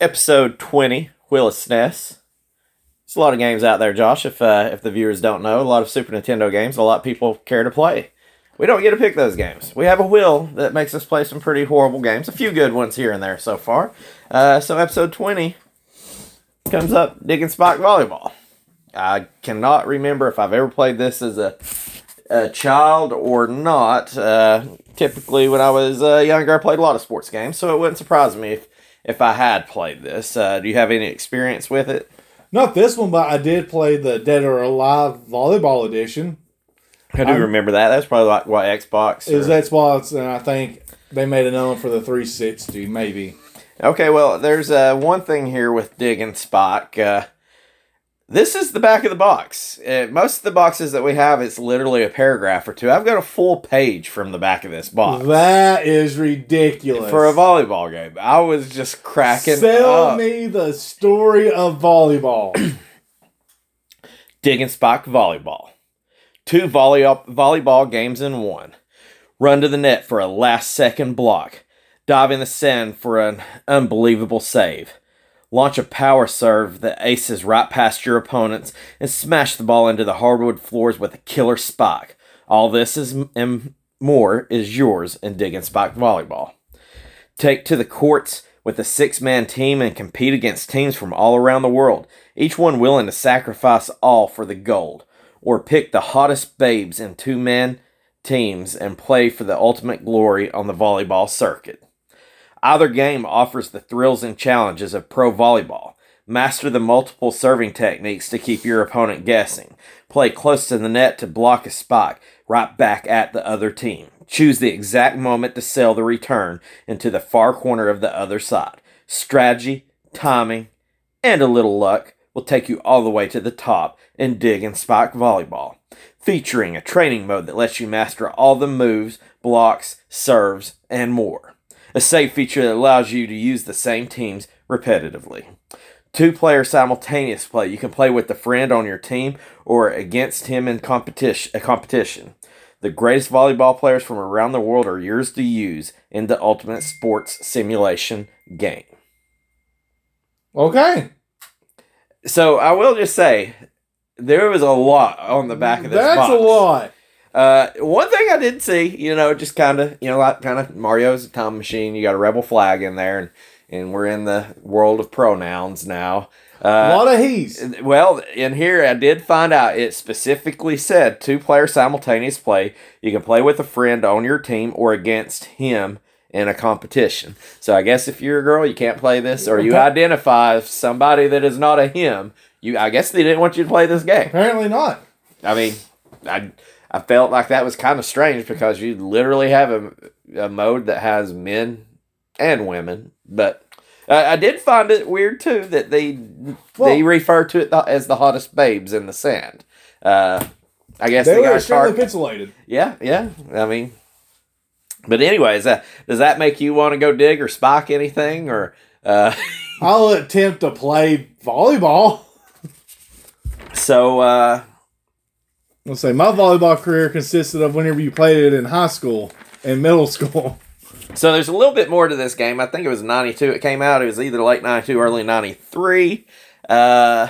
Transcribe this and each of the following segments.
episode 20, Willis SNES. There's a lot of games out there, Josh, if, uh, if the viewers don't know. A lot of Super Nintendo games a lot of people care to play. We don't get to pick those games. We have a wheel that makes us play some pretty horrible games. A few good ones here and there so far. Uh, so episode 20 comes up Dig and Spike Volleyball. I cannot remember if I've ever played this as a, a child or not. Uh, typically, when I was uh, younger, I played a lot of sports games, so it wouldn't surprise me if, if I had played this. Uh, do you have any experience with it? Not this one, but I did play the Dead or Alive Volleyball Edition. I do I'm- remember that. That's probably like what Xbox. It was or- Xbox, and I think they made another one for the 360, maybe. Okay, well, there's uh, one thing here with Dig and Spike. Uh, this is the back of the box. Uh, most of the boxes that we have, it's literally a paragraph or two. I've got a full page from the back of this box That is ridiculous. for a volleyball game. I was just cracking Sell up. me the story of volleyball. Dig and Spike volleyball. Two volley volleyball games in one. Run to the net for a last second block. Dive in the sand for an unbelievable save. Launch a power serve that aces right past your opponents and smash the ball into the hardwood floors with a killer spike. All this is and more is yours in Dig and Spike volleyball. Take to the courts with a six man team and compete against teams from all around the world, each one willing to sacrifice all for the gold. Or pick the hottest babes in two man teams and play for the ultimate glory on the volleyball circuit. Either game offers the thrills and challenges of pro volleyball. Master the multiple serving techniques to keep your opponent guessing. Play close to the net to block a spike right back at the other team. Choose the exact moment to sell the return into the far corner of the other side. Strategy, timing, and a little luck will take you all the way to the top in Dig and Spike Volleyball, featuring a training mode that lets you master all the moves, blocks, serves, and more. A save feature that allows you to use the same teams repetitively. Two player simultaneous play. You can play with a friend on your team or against him in competition. A competition. The greatest volleyball players from around the world are yours to use in the ultimate sports simulation game. Okay. So I will just say there was a lot on the back of this That's box. a lot. Uh, one thing I did see, you know, just kind of, you know, like kind of Mario's a time machine. You got a rebel flag in there, and and we're in the world of pronouns now. a Uh, lot of he's. well, in here I did find out it specifically said two player simultaneous play. You can play with a friend on your team or against him in a competition. So I guess if you're a girl, you can't play this, or you identify as somebody that is not a him. You, I guess they didn't want you to play this game. Apparently not. I mean, I I felt like that was kind of strange because you literally have a, a mode that has men and women, but uh, I did find it weird too that they they refer to it as the hottest babes in the sand. Uh, I guess They they, were got extremely pixelated. Yeah, yeah. I mean, but anyways, uh, does that make you want to go dig or spike anything or? Uh, I'll attempt to play volleyball. so uh, Let's say my volleyball career consisted of whenever you played it in high school and middle school. So there's a little bit more to this game. I think it was 92 it came out. It was either late 92, early 93. Uh,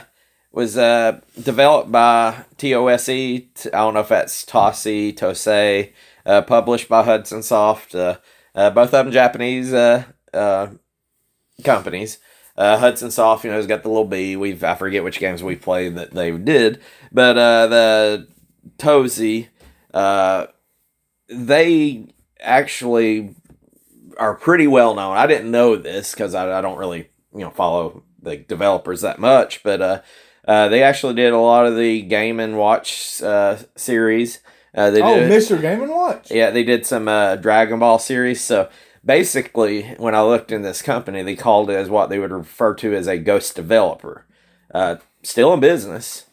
was uh, developed by TOSE. I don't know if that's Tosi, Tosei. Uh, published by Hudson Soft. Uh, uh, both of them Japanese uh, uh, companies. Uh, Hudson Soft, you know, has got the little B. We've I forget which games we played that they did, but the Tosi, uh, they actually are pretty well known. I didn't know this because I, I don't really you know follow the developers that much, but uh, uh, they actually did a lot of the Game and Watch uh, series. Uh, they Oh, did, Mr. Game and Watch. yeah, they did some uh, Dragon Ball series. So basically, when I looked in this company, they called it as what they would refer to as a ghost developer. Uh, still in business.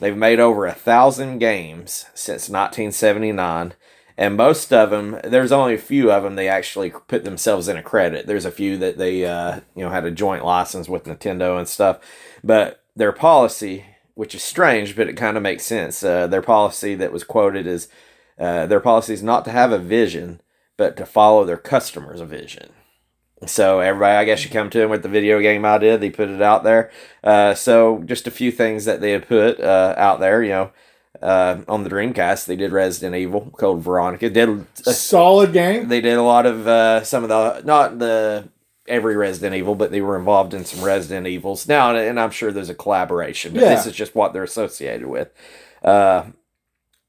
They've made over a thousand games since 1979, and most of them, there's only a few of them they actually put themselves in a credit. There's a few that they, uh, you know, had a joint license with Nintendo and stuff, but their policy, which is strange, but it kind of makes sense. Uh, their policy that was quoted is uh, their policy is not to have a vision, but to follow their customers' vision. So everybody, I guess, you come to him with the video game idea. They put it out there. Uh, so just a few things that they had put uh, out there. You know, uh, on the Dreamcast, they did Resident Evil, Code Veronica. Did a Solid game. they did a lot of uh, some of the not the every Resident Evil, but they were involved in some Resident Evils now, and I'm sure there's a collaboration. But Yeah. this is just what they're associated with. Uh,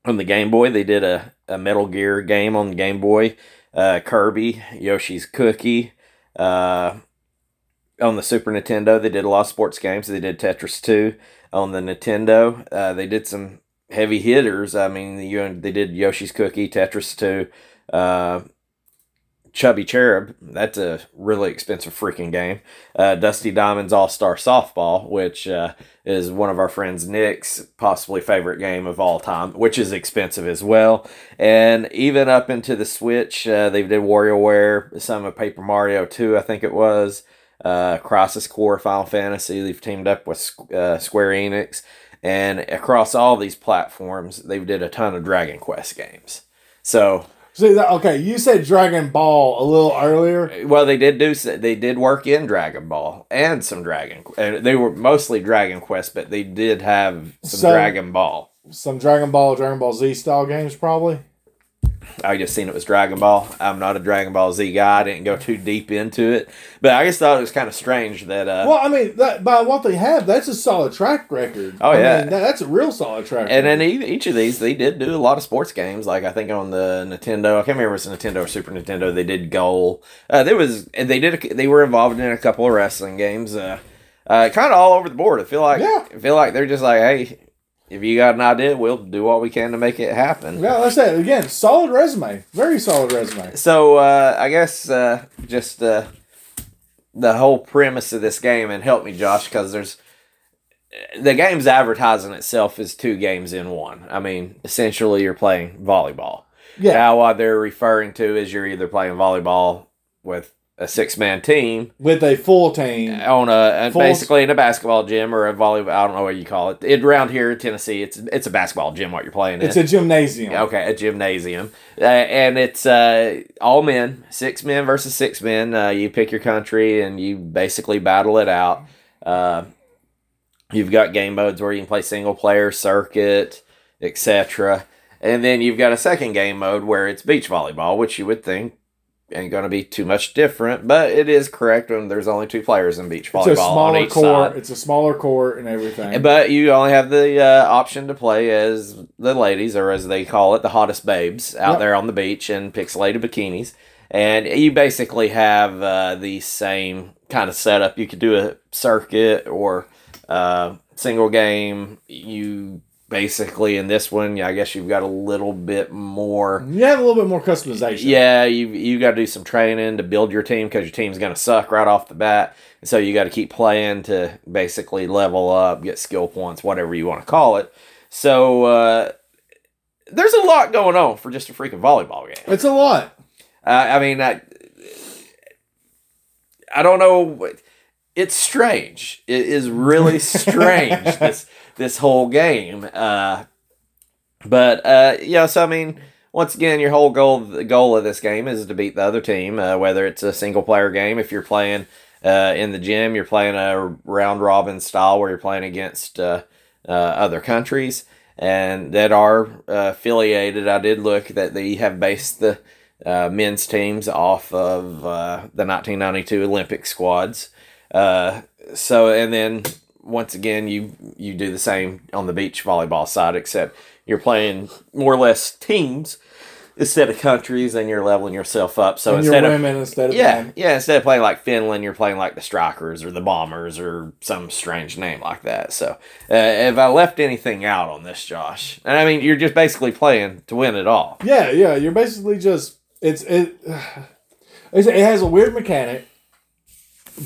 on the Game Boy, they did a, a Metal Gear game on the Game Boy. Uh, Kirby, Yoshi's Cookie. Uh, on the Super Nintendo, they did a lot of sports games. They did Tetris 2. On the Nintendo, uh, they did some heavy hitters. I mean, you they did Yoshi's Cookie, Tetris 2. Uh, Chubby Cherub, that's a really expensive freaking game. Uh, Dusty Diamond's All Star Softball, which uh, is one of our friends Nick's possibly favorite game of all time, which is expensive as well. And even up into the Switch, uh, they did WarioWare, some of Paper Mario 2, I think it was. Uh, Crisis Core, Final Fantasy. They've teamed up with uh, Square Enix, and across all these platforms, they've did a ton of Dragon Quest games. So See that? Okay, you said Dragon Ball a little earlier. Well, they did do. They did work in Dragon Ball and some Dragon. And they were mostly Dragon Quest, but they did have some So- Dragon Ball. Some Dragon Ball, Dragon Ball Z style games, probably. I just seen it was Dragon Ball. I'm not a Dragon Ball Z guy. I didn't go too deep into it, but I just thought it was kind of strange that. Uh, Well, I mean, that, by what they have, that's a solid track record. Oh, I yeah. mean, that, that's a real solid track. and then record. e- each of these, they did do a lot of sports games. Like I think on the Nintendo, I can't remember if it's Nintendo or Super Nintendo. They did Goal. Uh, there was, and they did. A, they were involved in a couple of wrestling games. Uh, uh, kind of all over the board. I feel like. Yeah. I feel like they're just like, hey, if you got an idea, we'll do what we can to make it happen. yeah, that's it. Again, solid resume, very solid resume. So uh, I guess uh, just uh, the whole premise of this game, and help me, Josh, because there's the game's advertising itself is two games in one. I mean, essentially, you're playing volleyball. Yeah, Now, what they're referring to is you're either playing volleyball with a six man team with a full team. on a Full- basically in a basketball gym or a volleyball. I don't know what you call it. it around here in Tennessee, it's it's a basketball gym. What you're playing in. It's a gymnasium. Okay, a gymnasium, uh, and it's uh, all men, six men versus six men. Uh, you pick your country, and you basically battle it out. Uh, you've got game modes where you can play single player, circuit, etc. And then you've got a second game mode where it's beach volleyball, which you would think ain't going to be too much different, but it is correct when there's only two players in beach It's volleyball a on smaller each court. side. It's a smaller court and everything. But you only have the uh, option to play as the ladies, or as they call it, the hottest babes out Yep. there on the beach in pixelated bikinis. And you basically have uh, the same kind of setup. You could do a circuit or uh, single game. You basically, in this one, yeah, I guess you've got a little bit more. you have a little bit more customization. Yeah, you you got to do some training to build your team because your team's going to suck right off the bat. And so you got to keep playing to basically level up, get skill points, whatever you want to call it. So uh, there's a lot going on for just a freaking volleyball game. It's a lot. Uh, I mean, I, I don't know. It's strange. It is really strange. this this whole game. Uh, but uh, yeah, so I mean, once again, your whole goal goal of this game is to beat the other team. Uh, whether it's a single player game, if you're playing uh, in the gym, you're playing a round robin style where you're playing against uh, uh, other countries and that are uh, affiliated. I did look that they have based the uh, men's teams off of the 1992 Olympic squads. So, and then once again, you you do the same on the beach volleyball side, except you're playing more or less teams instead of countries, and you're leveling yourself up. So and instead of women instead of yeah, men. yeah. Instead of playing like Finland, you're playing like the Strikers or the Bombers or some strange name like that. So, uh, if I left anything out on this, Josh, and I mean, you're just basically playing to win it all. Yeah, yeah. You're basically just it's it. It has a weird mechanic,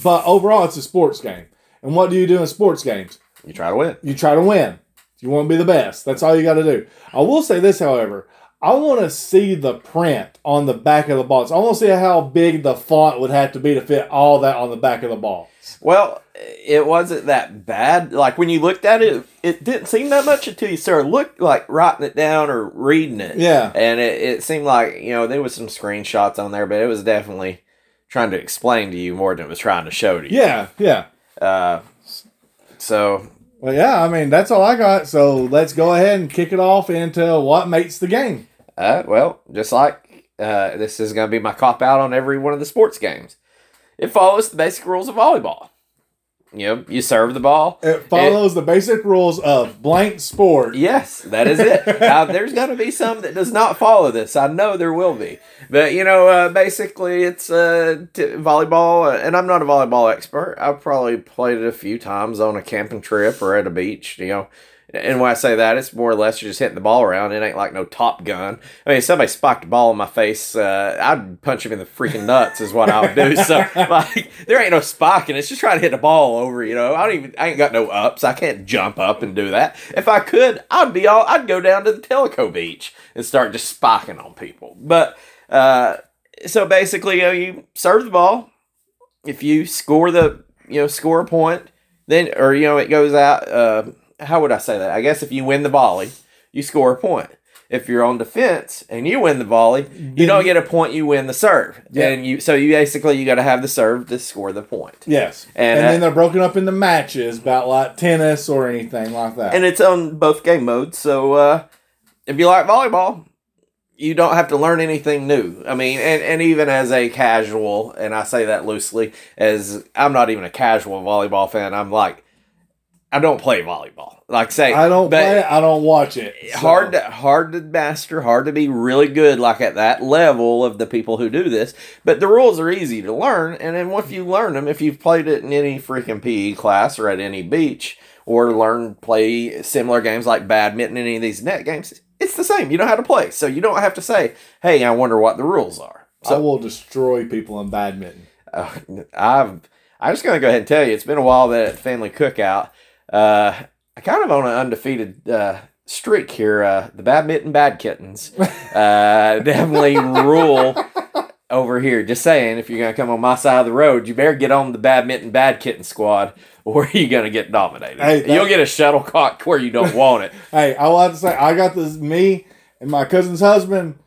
but overall, it's a sports game. And what do you do in sports games? You try to win. You try to win. You want to be the best. That's all you got to do. I will say this, however. I want to see the print on the back of the box. I want to see how big the font would have to be to fit all that on the back of the box. Well, it wasn't that bad. Like when you looked at it, it didn't seem that much until you started look like writing it down or reading it. Yeah. and it, it seemed like you know there was some screenshots on there, but it was definitely trying to explain to you more than it was trying to show to you. Yeah, yeah. Uh, so Well, yeah. I mean, that's all I got. So let's go ahead and kick it off into what makes the game. Uh, well, just like uh, this is going to be my cop out on every one of the sports games. It follows the basic rules of volleyball. You know, you serve the ball. It follows the basic rules of blank sport. Yes, that is it. now, there's going to be some that does not follow this. I know there will be. But, you know, uh, basically it's uh, t- volleyball, uh, and I'm not a volleyball expert. I've probably played it a few times on a camping trip or at a beach, you know. And when I say that, it's more or less you're just hitting the ball around. It ain't like no Top Gun. I mean, if somebody spiked a ball in my face, uh, I'd punch him in the freaking nuts, is what I would do. So, like, there ain't no spiking. It's just trying to hit the ball over, you know. I don't even, I ain't got no ups. I can't jump up and do that. If I could, I'd be all, I'd go down to the Tellico Beach and start just spiking on people. But, uh, so basically, you know, you serve the ball. If you score the, you know, score a point, then, or, you know, it goes out, uh, how would I say that? I guess if you win the volley, you score a point. If you're on defense and you win the volley, you don't get a point. You win the serve, Yeah. and you so you basically you got to have the serve to score the point. Yes. And, And, uh, then they're broken up into matches about like tennis or anything like that. And it's on both game modes. So uh, if you like volleyball, you don't have to learn anything new. I mean, and, and even as a casual, and I say that loosely, as I'm not even a casual volleyball fan. I'm like, I don't play volleyball. Like say, I don't play it. I don't watch it. so- hard to hard to master, hard to be really good like at that level of the people who do this. But the rules are easy to learn, and then once you learn them, if you've played it in any freaking PE class or at any beach, or learn play similar games like badminton, any of these net games, it's the same. You know how to play, so you don't have to say, "Hey, I wonder what the rules are." I will destroy people in badminton. uh, I've I'm just gonna go ahead and tell you, it's been a while that at family cookout. Uh, I kind of on an undefeated uh, streak here. Uh, the badminton bad kittens uh, definitely rule over here. Just saying, if you're gonna come on my side of the road, you better get on the badminton bad kitten squad, or you're gonna get dominated. Hey, You'll get a shuttlecock where you don't want it. Hey, I have to say, I got this. Me and my cousin's husband,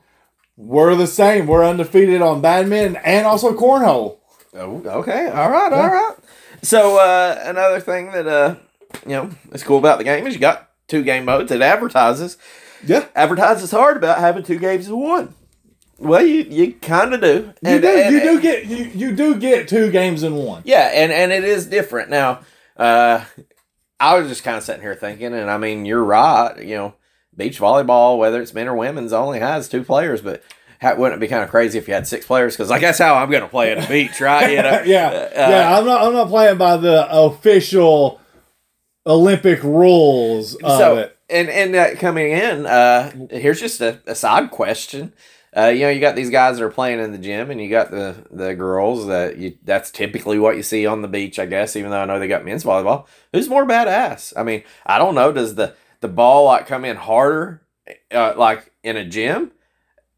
we're the same. We're undefeated on badminton and also cornhole. Oh, okay. All right. All right. So uh, another thing that uh, you know it's cool about the game is you got two game modes. It advertises Yeah, advertises hard about having two games in one. Well, you you kind of do. you do. and- you do get you, you do get two games in one. Yeah, and and it is different now. Uh, I was just kind of sitting here thinking, and I mean, you're right. You know, beach volleyball, whether it's men or women's, only has two players, but. How, wouldn't it be kind of crazy if you had six players? Because like that's how I'm going to play at a beach, right? You know, yeah, Uh, yeah. I'm not. I'm not playing by the official Olympic rules of so and and uh, coming in uh here's just a, a side question. Uh you know you got these guys that are playing in the gym and you got the the girls that you that's typically what you see on the beach i guess even though i know they got men's volleyball. Who's more badass? I mean i don't know. Does the the ball like come in harder uh, like in a gym?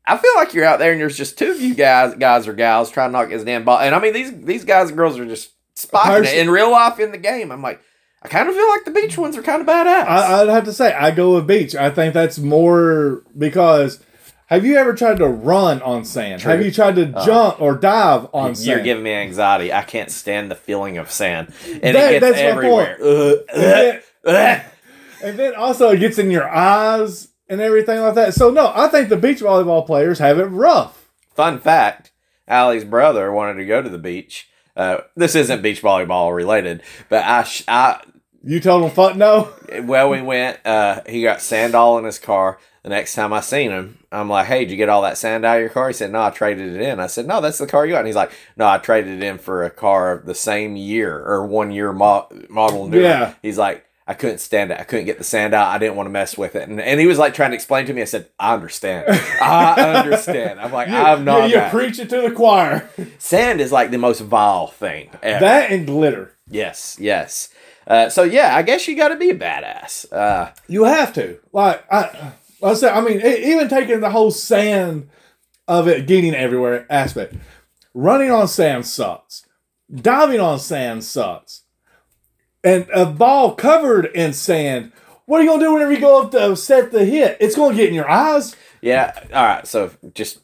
I feel like you're out there and there's just two of you guys, guys or gals trying to knock his damn ball. And I mean, these these guys and girls are just spiking it in real life in the game. I'm like, I kind of feel like the beach ones are kind of badass. I, I'd have to say I go with beach. I think that's more because. Have you ever tried to run on sand? True. Have you tried to jump or dive on sand? You're giving me anxiety. I can't stand the feeling of sand, and That- it gets everywhere. and, then, and then also it gets in your eyes and everything like that. So no, I think the beach volleyball players have it rough. Fun fact: Allie's brother wanted to go to the beach. Uh, this isn't beach volleyball related, but I, sh- I, You told him fuck no. well, we went. Uh, he got sand all in his car. The next time I seen him, I'm like, "Hey, did you get all that sand out of your car?" He said, "No, I traded it in." I said, "No, that's the car you got." And he's like, "No, I traded it in for a car of the same year or one year mo- model newer." Yeah. He's like, "I couldn't stand it. I couldn't get the sand out. I didn't want to mess with it." And, and he was like trying to explain to me. I said, "I understand. I understand." I'm like, "I'm not." You, you that." preach it to the choir. Sand is like the most vile thing ever. that and glitter. yes, yes. Uh, so yeah, I guess you got to be a badass. Uh, You have to. Like I, I said, I mean, even taking the whole sand of it getting everywhere aspect. Running on sand sucks. Diving on sand sucks. And a ball covered in sand. What are you gonna do whenever you go up to set the hit? It's gonna get in your eyes. Yeah. All right. So just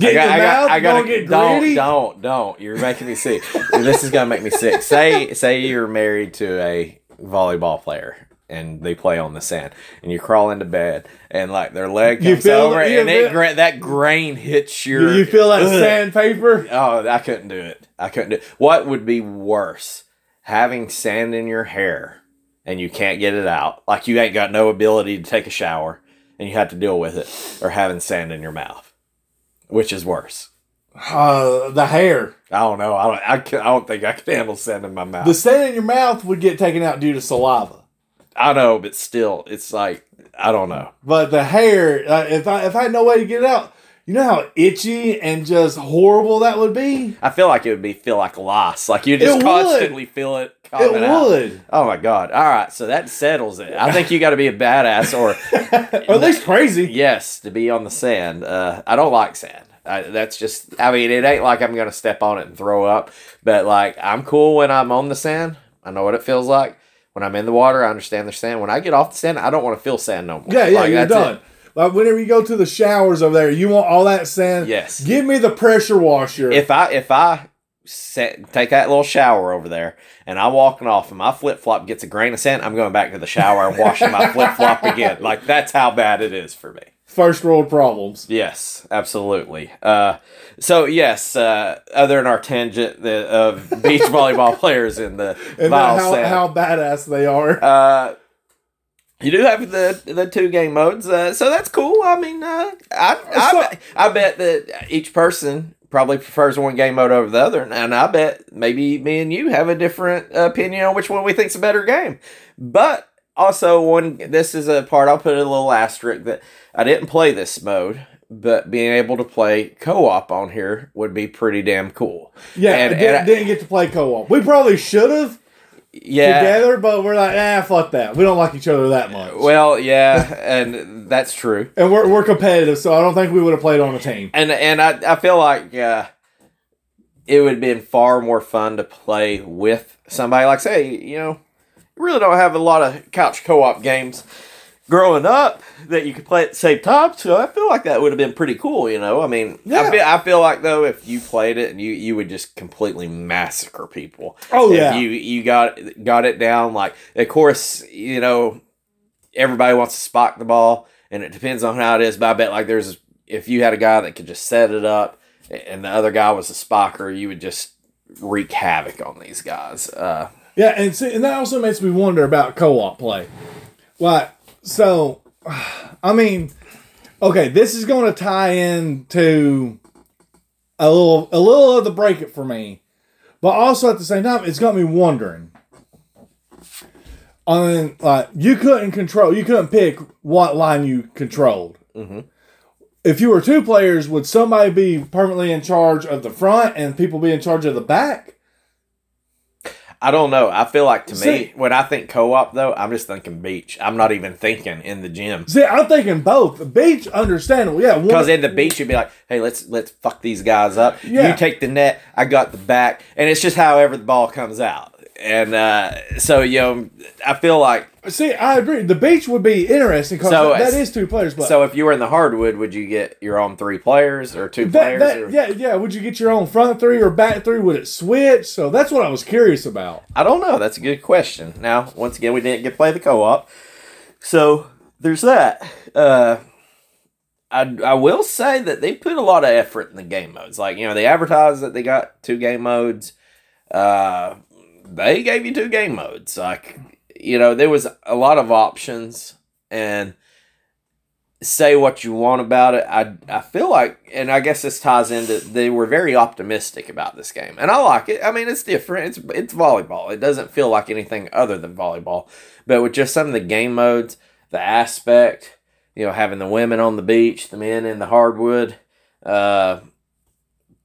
Get got- your I got- mouth I get don't, don't, don't. You're making me sick. this is gonna make me sick. Say, say you're married to a volleyball player and they play on the sand, and you crawl into bed, and like their leg comes over, you and it, gra- that grain hits your. you feel that Ugh. sandpaper? Oh, I couldn't do it. I couldn't do it. What would be worse? Having sand in your hair and you can't get it out. Like you ain't got no ability to take a shower and you have to deal with it. Or having sand in your mouth. Which is worse? Uh, the hair. I don't know. I don't I, can, I don't think I can handle sand in my mouth. The sand in your mouth would get taken out due to saliva. I know, but still, it's like I don't know. But the hair, uh, if I if I had no way to get it out, you know how itchy and just horrible that would be. I feel like it would be feel like loss. Like you just It would. constantly feel it It would, Oh my god! All right, so that settles it. I think you got to be a badass, or or at least crazy. yes, to be on the sand. Uh, I don't like sand. I, that's just. I mean, it ain't like I'm gonna step on it and throw up, but like I'm cool when I'm on the sand. I know what it feels like. When I'm in the water, I understand the sand. When I get off the sand, I don't want to feel sand no more. Yeah, yeah, Like, you're done. it. Like whenever you go to the showers over there, you want all that sand. Yes. Give me the pressure washer. If I if I set, take that little shower over there and I'm walking off and my flip flop gets a grain of sand, I'm going back to the shower and washing my flip flop again. Like that's how bad it is for me. First world problems. Yes, absolutely. Uh, so yes, uh, other than our tangent the, of beach volleyball players in the And how, sand, how badass they are. uh, you do have the the two game modes, uh, so that's cool. I mean, uh, I I, I bet that each person probably prefers one game mode over the other, and I bet maybe me and you have a different uh, opinion on which one we think's a better game. But also, one this is a part I'll put a little asterisk that I didn't play this mode. But being able to play co-op on here would be pretty damn cool. Yeah, and- didn't, and I- didn't get to play co-op. We probably should have Yeah, together, but we're like, ah, fuck that. We don't like each other that much. well, yeah, and that's true. and we're, we're competitive, so I don't think we would have played on a team. and and I, I feel like uh, it would have been far more fun to play with somebody like say you know you really don't have a lot of couch co-op games growing up that you could play at the same time so i feel like that would have been pretty cool you know i mean Yeah. I, feel, I feel like though if you played it and you you would just completely massacre people Oh, If yeah. you you got got it down like of course you know everybody wants to spot the ball and it depends on how it is but i bet like there's if you had a guy that could just set it up and the other guy was a spocker you would just wreak havoc on these guys uh Yeah, and see, and that also makes me wonder about co-op play. Like, so, I mean, okay, this is going to tie into a little, a little of the break it for me, but also at the same time, it's got me wondering. I mean, like, you couldn't control, you couldn't pick what line you controlled. Mhm. If you were two players, would somebody be permanently in charge of the front and people be in charge of the back? I don't know i feel like to See- me when i think co-op though i'm just thinking beach i'm not even thinking in the gym See, I'm thinking both. Beach, understandable. Yeah, Because in the beach, you'd be like, "Hey, let's let's fuck these guys up. Yeah. You take the net, I got the back, and it's just however the ball comes out." And uh, so you know, I feel like see, I agree. The beach would be interesting because So, that it's- is two players. But so if you were in the hardwood, would you get your own three players or two that, players? that- or- yeah, yeah. Would you get your own front three or back three? Would it switch? So that's what I was curious about. I don't know. That's a good question. Now, once again, we didn't get to play the co-op, so there's that. Uh, I I will say that they put a lot of effort in the game modes. Like you know, they advertised that they got two game modes. Uh, they gave you two game modes. Like you know, there was a lot of options and. Say what you want about it. I I feel like, and I guess this ties into they were very optimistic about this game, and I like it. I mean, it's different. It's it's volleyball. It doesn't feel like anything other than volleyball, but with just some of the game modes, the aspect, you know, having the women on the beach, the men in the hardwood, uh,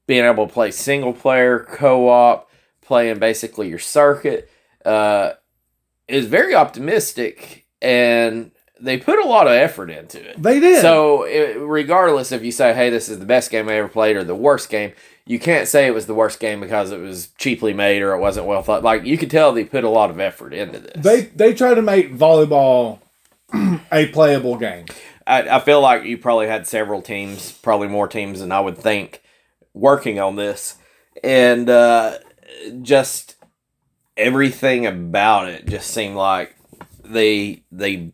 being able to play single player, co op, playing basically your circuit, uh, is very optimistic, and they put a lot of effort into it. They did. So, it, regardless if you say, "Hey, this is the best game I ever played" or the worst game, you can't say it was the worst game because it was cheaply made or it wasn't well thought. Like you could tell they put a lot of effort into this. they they try to make volleyball a playable game. I, I feel like you probably had several teams, probably more teams than I would think, working on this, and uh, just everything about it just seemed like they they.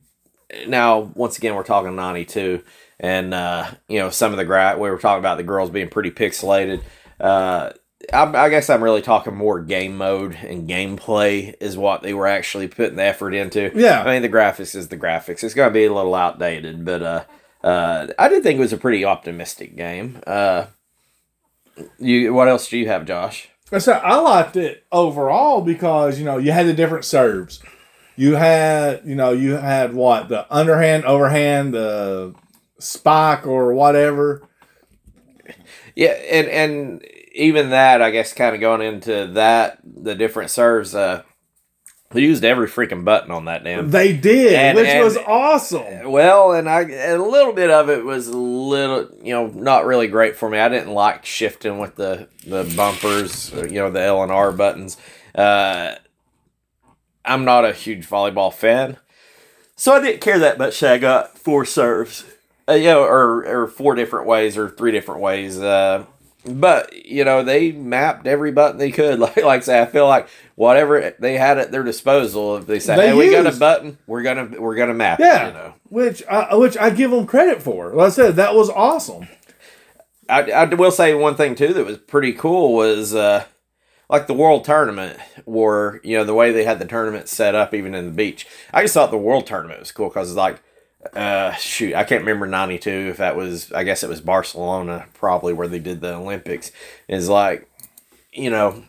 Now, once again, we're talking ninety two, and uh, you know some of the gra- we were talking about the girls being pretty pixelated. Uh, I, I guess I'm really talking more game mode and gameplay is what they were actually putting the effort into. Yeah. I mean, the graphics is the graphics. It's going to be a little outdated, but uh, uh, I did think it was a pretty optimistic game. Uh, you, what else do you have, Josh? Said I liked it overall because you know you had the different serves. You had you know you had what the underhand, overhand, the spike or whatever. Yeah, and and even that, I guess, kind of going into that, the different serves. Uh, they used every freaking button on that damn. They did, And- which and- was awesome. Well, and I a little bit of it was a little, you know, not really great for me. I didn't like shifting with the the bumpers, you know, the L and R buttons. Uh, I'm not a huge volleyball fan, so I didn't care that much. I got four serves, uh, you know, or or four different ways or three different ways. Uh, but you know, they mapped every button they could. Like like I say, I feel like whatever they had at their disposal, if they say, They "Hey, we got a button, we're gonna we're gonna map Yeah. it," you know. Which I, which I give them credit for. Like I said, that was awesome. I, I will say one thing too that was pretty cool was uh, like the world tournament, where you know the way they had the tournament set up, even in the beach. I just thought the world tournament was cool because it's like, uh, shoot, I can't remember '92 if that was. I guess it was Barcelona, probably where they did the Olympics. Is like, you know,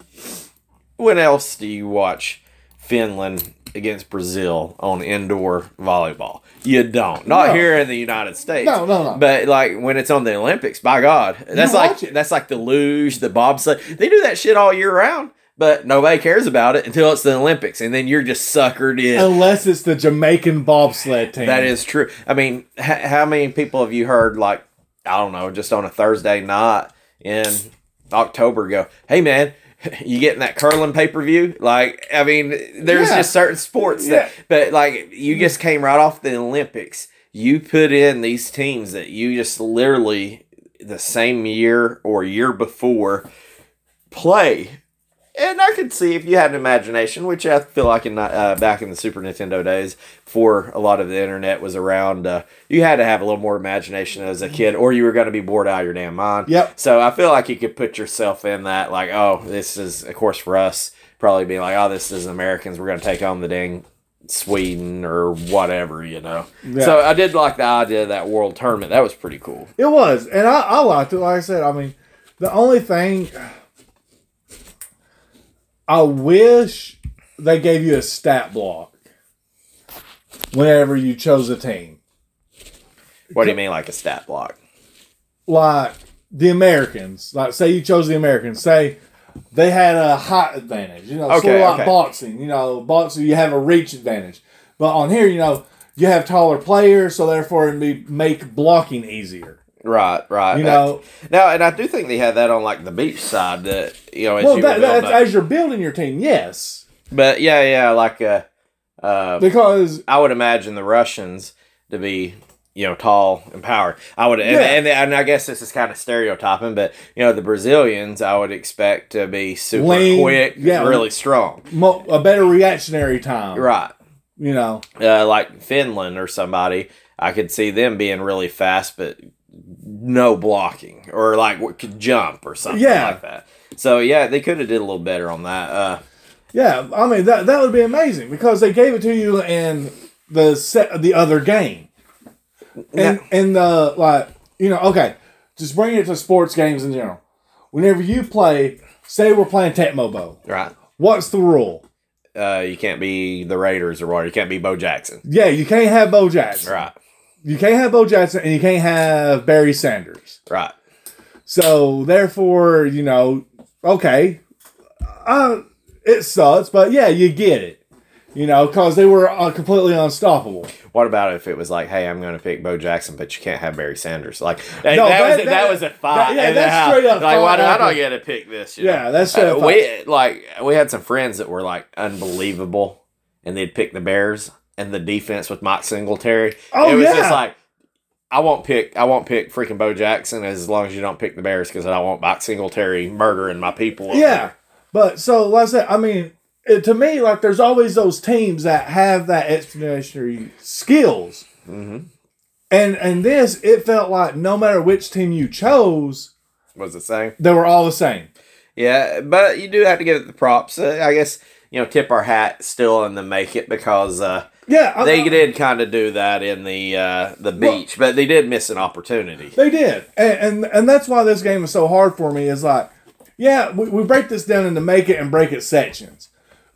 when else do you watch Finland against Brazil on indoor volleyball? You don't. Not No. here in the United States. No, no, no. But like when it's on the Olympics, by God, that's like it. that's like the luge, the bobsled. They do that shit all year round, but nobody cares about it until it's the Olympics, and then you're just suckered in. Unless it's the Jamaican bobsled team. That is true. I mean, h- how many people have you heard like I don't know, just on a Thursday night in October go, "Hey man, you getting that curling pay per view?" Like, I mean, there's Yeah. just certain sports that, but like, you just came right off the Olympics. You put in these teams that you just literally the same year or year before play. And I could see if you had an imagination, which I feel like in uh, back in the Super Nintendo days, before a lot of the internet was around, uh, you had to have a little more imagination as a kid, or you were going to be bored out of your damn mind. Yep. So I feel like you could put yourself in that, like, oh, this is, of course, for us, probably being like, oh, this is Americans. We're going to take on the dang Sweden or whatever, you know. Yeah. So I did like the idea of that world tournament. That was pretty cool. It was, and I, I liked it. Like I said, I mean, the only thing I wish they gave you a stat block whenever you chose a team, What do you mean, like a stat block? like the Americans. Like, say you chose the Americans. Say they had a height advantage. You know, sort Okay, of like okay. boxing. You know, boxing you have a reach advantage, but on here, you know, you have taller players, so therefore it be make blocking easier. Right, right. You know, Now, and I do think they had that on like the beach side that you know as well, you that, were building that's up. as you're building your team. Yes, But yeah, yeah, like uh, uh, because I would imagine the Russians to be you know tall and powered. I would, and, Yeah. and, and I guess this is kind of stereotyping, but you know the Brazilians I would expect to be super Lean, quick, yeah. really strong. mo- a better reactionary time. Right. You know, uh, like Finland or somebody, I could see them being really fast, but no blocking or like could jump or something Yeah. like that. So yeah, they could have did a little better on that. Uh, yeah. I mean that that would be amazing because they gave it to you in the set the other game, and and the like you know okay, just bring it to sports games in general. Whenever you play, say we're playing Tecmo Bowl, right. what's the rule? Uh, you can't be the Raiders or what? You can't be Bo Jackson. Yeah, you can't have Bo Jackson. Right. You can't have Bo Jackson, and you can't have Barry Sanders. Right. So therefore, you know, okay, uh, it sucks, but yeah, you get it. You know, because they were uh, completely unstoppable. What about if it was like, hey, I'm going to pick Bo Jackson, but you can't have Barry Sanders? Like that, No, that, that- was that- that, was a fight. yeah, that's house. straight up Like, why do I not get to pick this? you Yeah, know? that's straight Uh, up we like we had some friends that were like unbelievable, and they'd pick the Bears and the defense with Mike Singletary. Oh, it was yeah. just like I won't pick. I won't pick freaking Bo Jackson as long as you don't pick the Bears because I won't Mike Singletary murdering my people. Yeah, there. but so like I said, I mean, it, to me, like there's always those teams that have that explanatory skills, Mhm. and and this it felt like no matter which team you chose, was the same. they were all the same. Yeah, but you do have to give it the props. Uh, I guess you know tip our hat still and then make it because uh, Yeah, I- they I- did kind of do that in the uh, the beach, but they did miss an opportunity. They did, and, and and that's why this game is so hard for me. Is like, yeah, we, we break this down into make it and break it sections,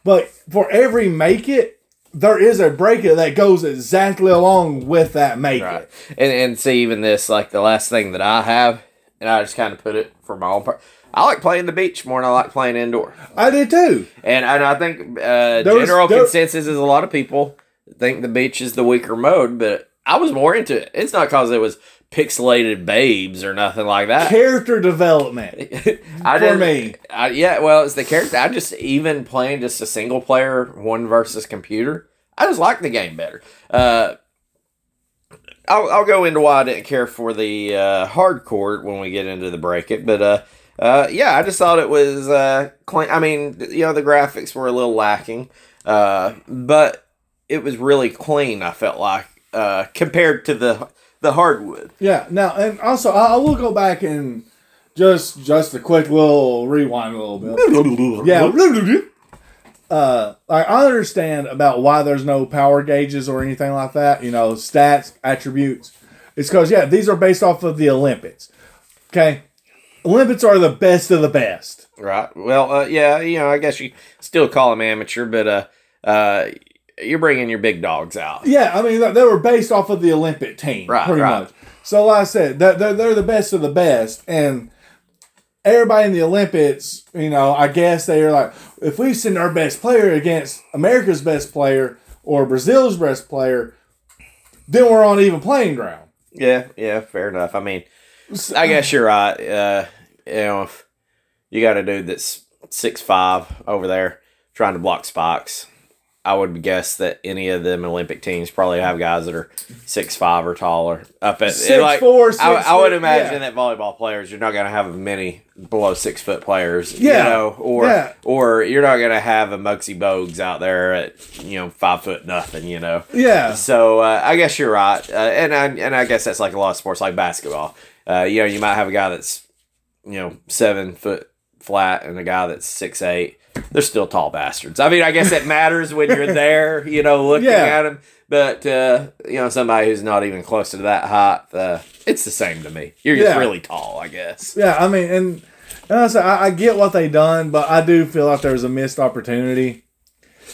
but for every make it, there is a break it that goes exactly along with that make Right. it. And and see even this like the last thing that I have, and I just kind of put it for my own part. I like playing the beach more than I like playing indoor. I did too. And and I think uh, There was- general there- consensus is a lot of people think the beach is the weaker mode, but I was more into it. It's not because it was pixelated babes or nothing like that. Character development. I For me. I, yeah, well, it's the character. I just even playing just a single player one versus computer. I just like the game better. Uh, I'll, I'll go into why I didn't care for the uh, hardcore when we get into the break it, but uh, uh, yeah, I just thought it was uh, clean. I mean, you know, the graphics were a little lacking, uh, but it was really clean. I felt like uh, compared to the the hardwood. Yeah. Now, and also, I, will go back and just just a quick little rewind a little bit. Yeah. Uh, I I understand about why there's no power gauges or anything like that. You know, stats, attributes. It's because yeah, these are based off of the Olympics. Okay, Olympics are the best of the best. Right. Well, uh, yeah, you know, I guess you still call them amateur, but uh, uh, you're bringing your big dogs out. Yeah, I mean they- were based off of the Olympic team, Right, pretty right. much. So, like I said, they're, they're, they're the best of the best, and everybody in the Olympics, you know, I guess they are like, if we send our best player against America's best player or Brazil's best player, then we're on even playing ground. Yeah, yeah, fair enough. I mean, I guess you're right. Uh, you know, if you got a dude that's six five over there trying to block spikes, I would guess that any of them Olympic teams probably have guys that are six five or taller. Up at Six like, four, I, six I would imagine yeah. that volleyball players, you're not going to have many below six foot players. Yeah, you know, or yeah. or you're not going to have a Muggsy Bogues out there at you know five foot nothing. You know. Yeah, So uh, I guess you're right, uh, and I, and I guess that's like a lot of sports, like basketball. Uh, you know, you might have a guy that's you know seven foot flat and a guy that's six eight. They're still tall bastards. I mean, I guess it matters when you're there, you know, looking Yeah. at them. But uh, you know, somebody who's not even close to that height, uh, it's the same to me. You're just Yeah. really tall, I guess. yeah. I mean, and, and I, I get what they done, but I do feel like there was a missed opportunity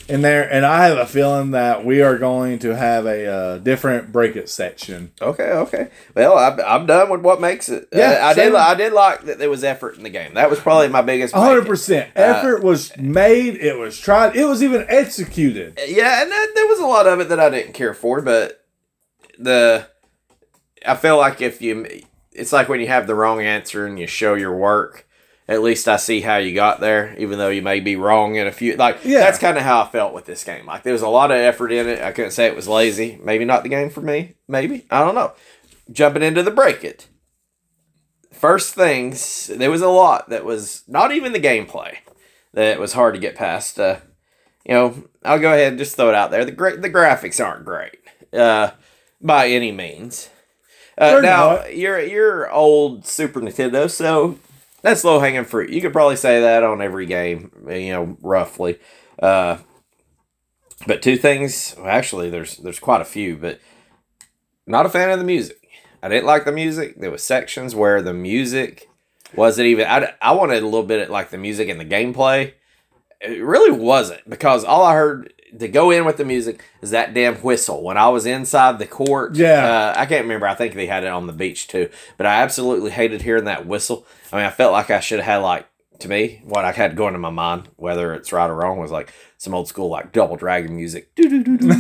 in there, and I have a feeling that we are going to have a uh, different break it section. Okay, okay. Well, I'm, I'm done with what makes it. Uh, Yeah, I did. I did like that there was effort in the game. That was probably my biggest. hundred make. percent Uh, effort was made. It was tried. It was even executed. Yeah, and that, there was a lot of it that I didn't care for, but the I feel like if you, it's like when you have the wrong answer and you show your work. At least I see how you got there, even though you may be wrong in a few. Like Yeah. that's kind of how I felt with this game. Like there was a lot of effort in it. I couldn't say it was lazy. Maybe not the game for me. Maybe I don't know. Jumping into the break it. First things, there was a lot that was not even the gameplay that was hard to get past. Uh, you know, I'll go ahead and just throw it out there. The gra- the graphics aren't great uh, by any means. Uh, now not. you're you're old Super Nintendo, so that's low hanging fruit. You could probably say that on every game, you know, roughly. Uh, but two things, well, actually, there's there's quite a few, but not a fan of the music. I didn't like the music. There was sections where the music wasn't even. I, I wanted a little bit of, like the music and the gameplay. It really wasn't because all I heard to go in with the music is that damn whistle. When I was inside the court, Yeah. uh, I can't remember. I think they had it on the beach too, but I absolutely hated hearing that whistle. I mean, I felt like I should have had like to me, what I had going in my mind, whether it's right or wrong, was like some old school like Double Dragon music.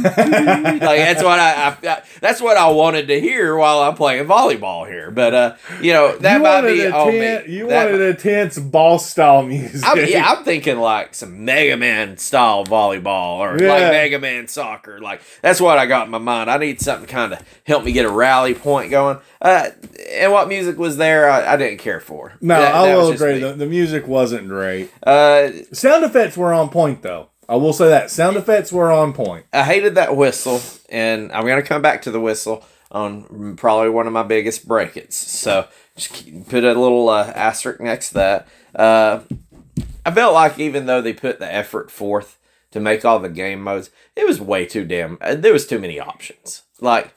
Like that's what I, I, I that's what I wanted to hear while I'm playing volleyball here. But uh, you know that you might be inten- me. You That wanted intense ball style music. I'm, yeah, I'm thinking like some Mega Man style volleyball or Yeah. like Mega Man soccer. Like that's what I got in my mind. I need something kind of help me get a rally point going. Uh, and what music was there, I, I didn't care for. no, That- I that will agree. The, the music wasn't great. Uh, Sound effects were on point, though. I will say that sound effects were on point. I hated that whistle, and I'm gonna come back to the whistle on probably one of my biggest breakits. So just keep- put a little uh, asterisk next to that. Uh, I felt like even though they put the effort forth to make all the game modes, it was way too damn. uh, There was too many options. Like,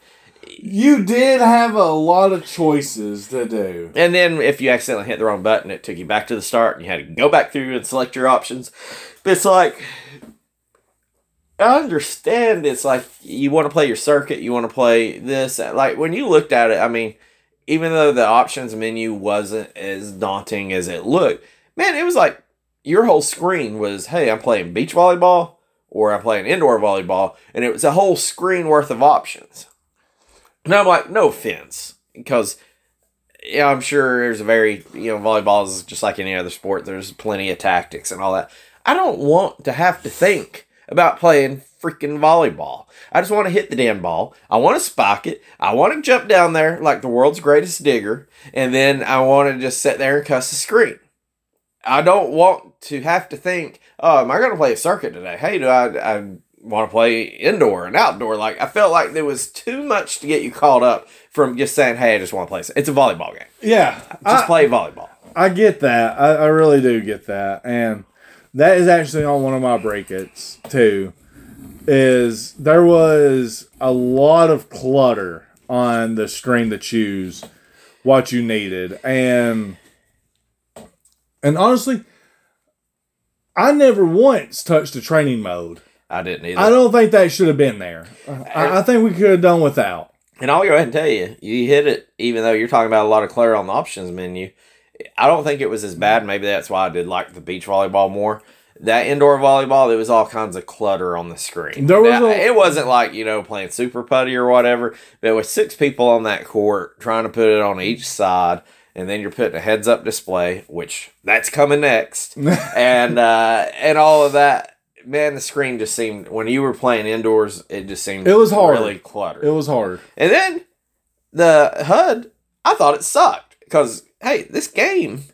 You did have a lot of choices to do. and then if you accidentally hit the wrong button, it took you back to the start, and you had to go back through and select your options. But it's like. I understand it's like you want to play your circuit, you want to play this. Like when you looked at it, I mean, even though the options menu wasn't as daunting as it looked, man, it was like your whole screen was, hey, I'm playing beach volleyball or I'm playing indoor volleyball, and it was a whole screen worth of options. And I'm like, no offense, because yeah, I'm sure there's a very you know volleyball is just like any other sport. There's plenty of tactics and all that. I don't want to have to think about playing freaking volleyball. I just want to hit the damn ball. I want to spike it. I want to jump down there like the world's greatest digger, and then I want to just sit there and cuss the screen. I don't want to have to think, oh, am I going to play a circuit today? Hey, do I, I want to play indoor and outdoor? Like, I felt like there was too much to get you caught up from just saying, hey, I just want to play. It's a volleyball game. Yeah, Just I, play volleyball. I get that. I, I really do get that, and that is actually on one of my breakits too. Is there was a lot of clutter on the screen to choose what you needed, and and honestly, I never once touched the training mode. I didn't either. I don't think that should have been there. I, I think we could have done without. And I'll go ahead and tell you, you hit it, even though you're talking about a lot of clutter on the options menu. I don't think it was as bad. Maybe that's why I did like the beach volleyball more. That indoor volleyball, there was all kinds of clutter on the screen. There was Now, a- it wasn't like, you know, playing super putty or whatever, but with six people on that court trying to put it on each side, and then you're putting a heads up display, which that's coming next, and uh, and all of that. Man, the screen just seemed when you were playing indoors, it just seemed It was hard. really cluttered. It was hard. And then the HUD, I thought it sucked because hey, this game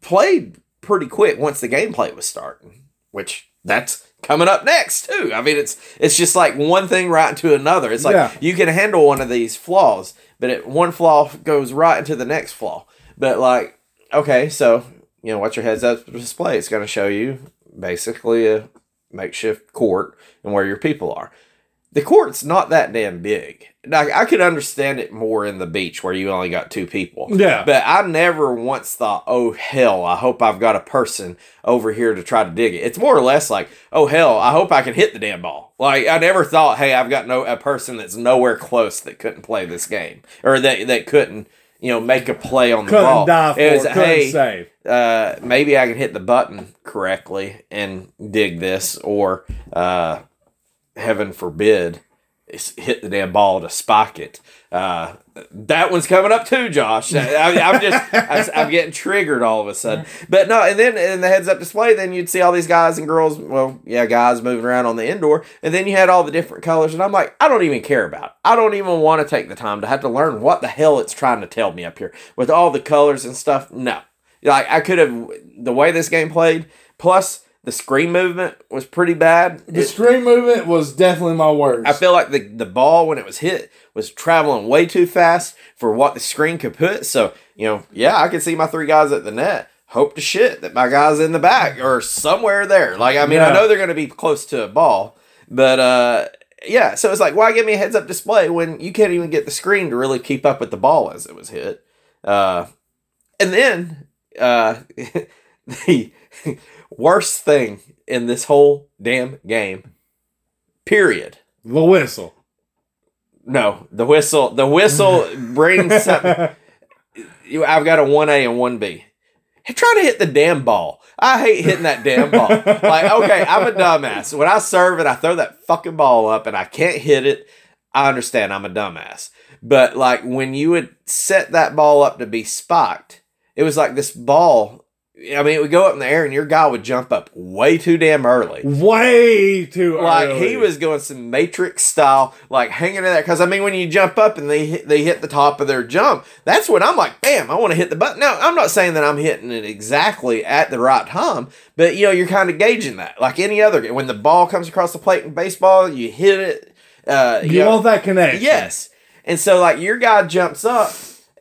played pretty quick once the gameplay was starting, which that's coming up next too. I mean, it's it's just like one thing right into another. It's like Yeah. you can handle one of these flaws, but it, one flaw goes right into the next flaw. But like, okay, so you know, what's your heads up display? It's going to show you basically a makeshift court and where your people are the court's not that damn big. Like I could understand it more in the beach where you only got two people. Yeah. But I never once thought, oh hell, I hope I've got a person over here to try to dig it. It's more or less like, oh hell, I hope I can hit the damn ball. Like I never thought, hey, I've got no a person that's nowhere close that couldn't play this game or that that couldn't, you know, make a play on the Couldn't ball. die for It it. was, Couldn't hey, save. uh, maybe I can hit the button correctly and dig this, or uh, heaven forbid, hit the damn ball to spike it. Uh, that one's coming up too, Josh. I, I'm just, I, am getting triggered all of a sudden. But no, and then in the heads up display, then you'd see all these guys and girls, well, yeah, guys moving around on the indoor, and then you had all the different colors, and I'm like, I don't even care about it. I don't even want to take the time to have to learn what the hell it's trying to tell me up here with all the colors and stuff. No, like I could have the way this game played, plus the screen movement was pretty bad. The It- screen movement was definitely my worst. I feel like the the ball when it was hit was traveling way too fast for what the screen could put. So you know, yeah, I could see my three guys at the net. Hope to shit that my guys in the back or somewhere there. Like I mean, I know they're going to be close to a ball, but uh, yeah. So it's like, why give me a heads up display when you can't even get the screen to really keep up with the ball as it was hit? Uh, and then uh, the worst thing in this whole damn game, period. the whistle. No, the whistle. The whistle brings something. You- I've got a one A and one B. trying to hit the damn ball. I hate hitting that damn ball. like, okay, I'm a dumbass. When I serve and I throw that fucking ball up and I can't hit it, I understand I'm a dumbass. But like when you would set that ball up to be spiked, it was like this ball. I mean, it would go up in the air and your guy would jump up way too damn early. Way too Like early. Like he was going some Matrix style, like hanging in there. Because I mean, when you jump up and they hit, they hit the top of their jump, that's when I'm like, bam, I want to hit the button. Now, I'm not saying that I'm hitting it exactly at the right time, but you know, you're kind of gauging that. Like any other when the ball comes across the plate in baseball, you hit it. Uh, You know, want that connection? Yes. And so like your guy jumps up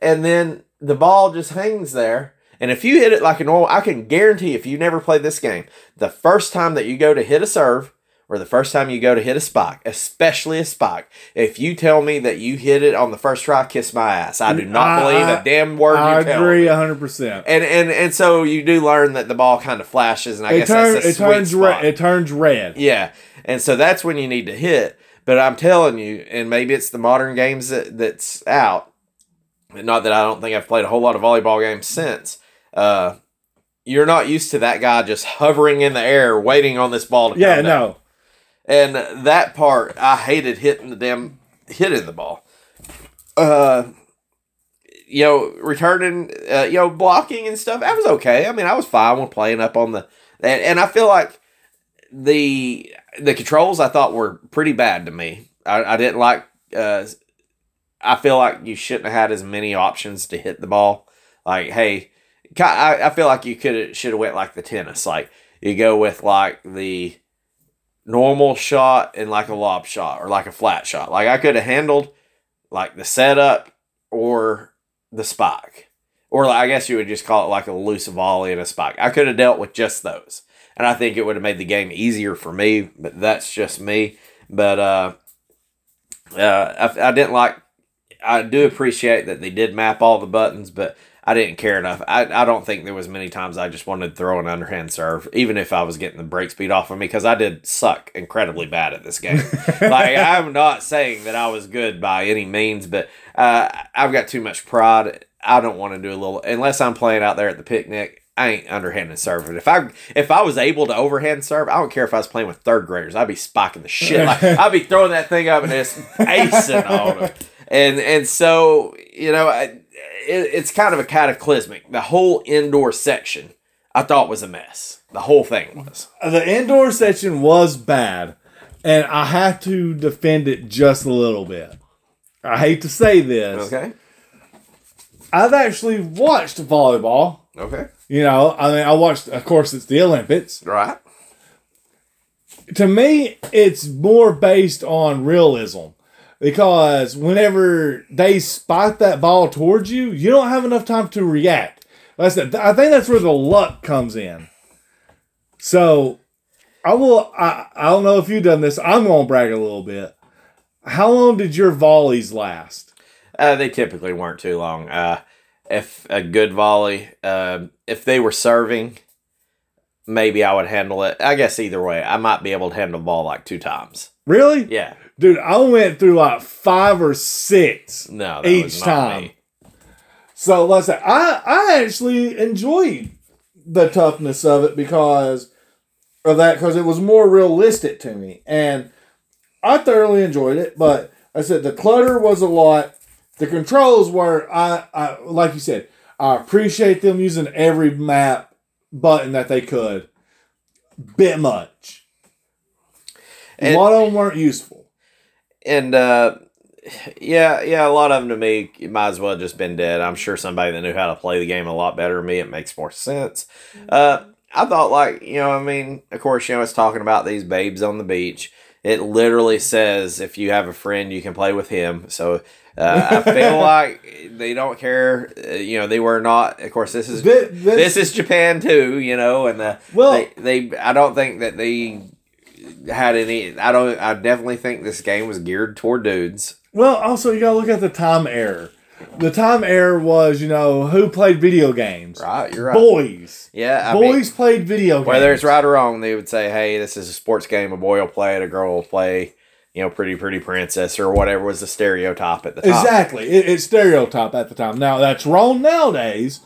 and then the ball just hangs there. And if you hit it like a normal, I can guarantee if you never play this game, the first time that you go to hit a serve or the first time you go to hit a spike, especially a spike, if you tell me that you hit it on the first try, kiss my ass. I do mm, not I- believe a damn word I you tell agree me. hundred percent. And, and and so you do learn that the ball kind of flashes, and I It guess turns that's a it sweet turns spot. red. It turns red. Yeah. And so that's when you need to hit. But I'm telling you, and maybe it's the modern games that, that's out. Not that I don't think I've played a whole lot of volleyball games since. Uh, you're not used to that guy just hovering in the air waiting on this ball to Yeah, come. Yeah, no. And that part, I hated hitting the damn hitting the ball. Uh, you know, returning, uh, you know, blocking and stuff. I was okay. I mean, I was fine when playing up on the, and, and I feel like the the controls I thought were pretty bad to me. I, I didn't like. Uh, I feel like you shouldn't have had as many options to hit the ball. Like, hey, I, I feel like you could should have went like the tennis. Like you go with like the normal shot and like a lob shot or like a flat shot. Like I could have handled like the setup or the spike. Or I guess you would just call it like a loose volley and a spike. I could have dealt with just those. And I think it would have made the game easier for me, but that's just me. But uh, uh, I, I didn't like. I do appreciate that they did map all the buttons, but I didn't care enough. I, I don't think there was many times I just wanted to throw an underhand serve, even if I was getting the break speed off of me, because I did suck incredibly bad at this game. like I'm not saying that I was good by any means, but uh, I've got too much pride. I don't want to do a little unless I'm playing out there at the picnic. I ain't underhanded serving. If I if I was able to overhand serve, I don't care if I was playing with third graders. I'd be spiking the shit. Like, I'd be throwing that thing up and just acing on them. And and so you know, I, it, it's kind of a cataclysmic. The whole indoor section I thought was a mess. The whole thing was. The indoor section was bad, and I have to defend it just a little bit. I hate to say this. Okay. I've actually watched volleyball. Okay. You know, I mean, I watched. Of course, it's the Olympics. Right. To me, it's more based on realism because whenever they spot that ball towards you, you don't have enough time to react. I said, I think that's where the luck comes in. So, I will. I, I don't know if you've done this. I'm gonna brag a little bit. How long did your volleys last? Uh, they typically weren't too long. Uh, if a good volley, uh, if they were serving, maybe I would handle it. I guess either way, I might be able to handle the ball like two times. Really, Yeah. Dude? I went through like five or six. No, that Each time. me. So let's say I I actually enjoyed the toughness of it because of that because it was more realistic to me and I thoroughly enjoyed it. But I said the clutter was a lot. The controls were I I like you said I appreciate them using every map button that they could. Bit much. And- a lot of them weren't useful. And uh, yeah, yeah, a lot of them to me might as well have just been dead. I'm sure somebody that knew how to play the game a lot better than me, it makes more sense. Uh, I thought like you know, I mean, of course, you know, it's talking about these babes on the beach. It literally says if you have a friend, you can play with him. So uh, I feel like they don't care. Uh, you know, they were not. Of course, this is Thi- this- this is Japan too. You know, and uh, Well- they, they I don't think that they had any. I don't. I definitely think this game was geared toward dudes. Well, also you gotta look at the time error. The time error was, you know, who played video games? Right, you're right. Boys. yeah, I Boys mean, played video games. whether it's right or wrong, they would say, "Hey, this is a sports game. A boy will play it. A girl will play." You know, pretty pretty princess or whatever was the stereotype at the time. Exactly. It, it's stereotype at the time. Now that's wrong nowadays.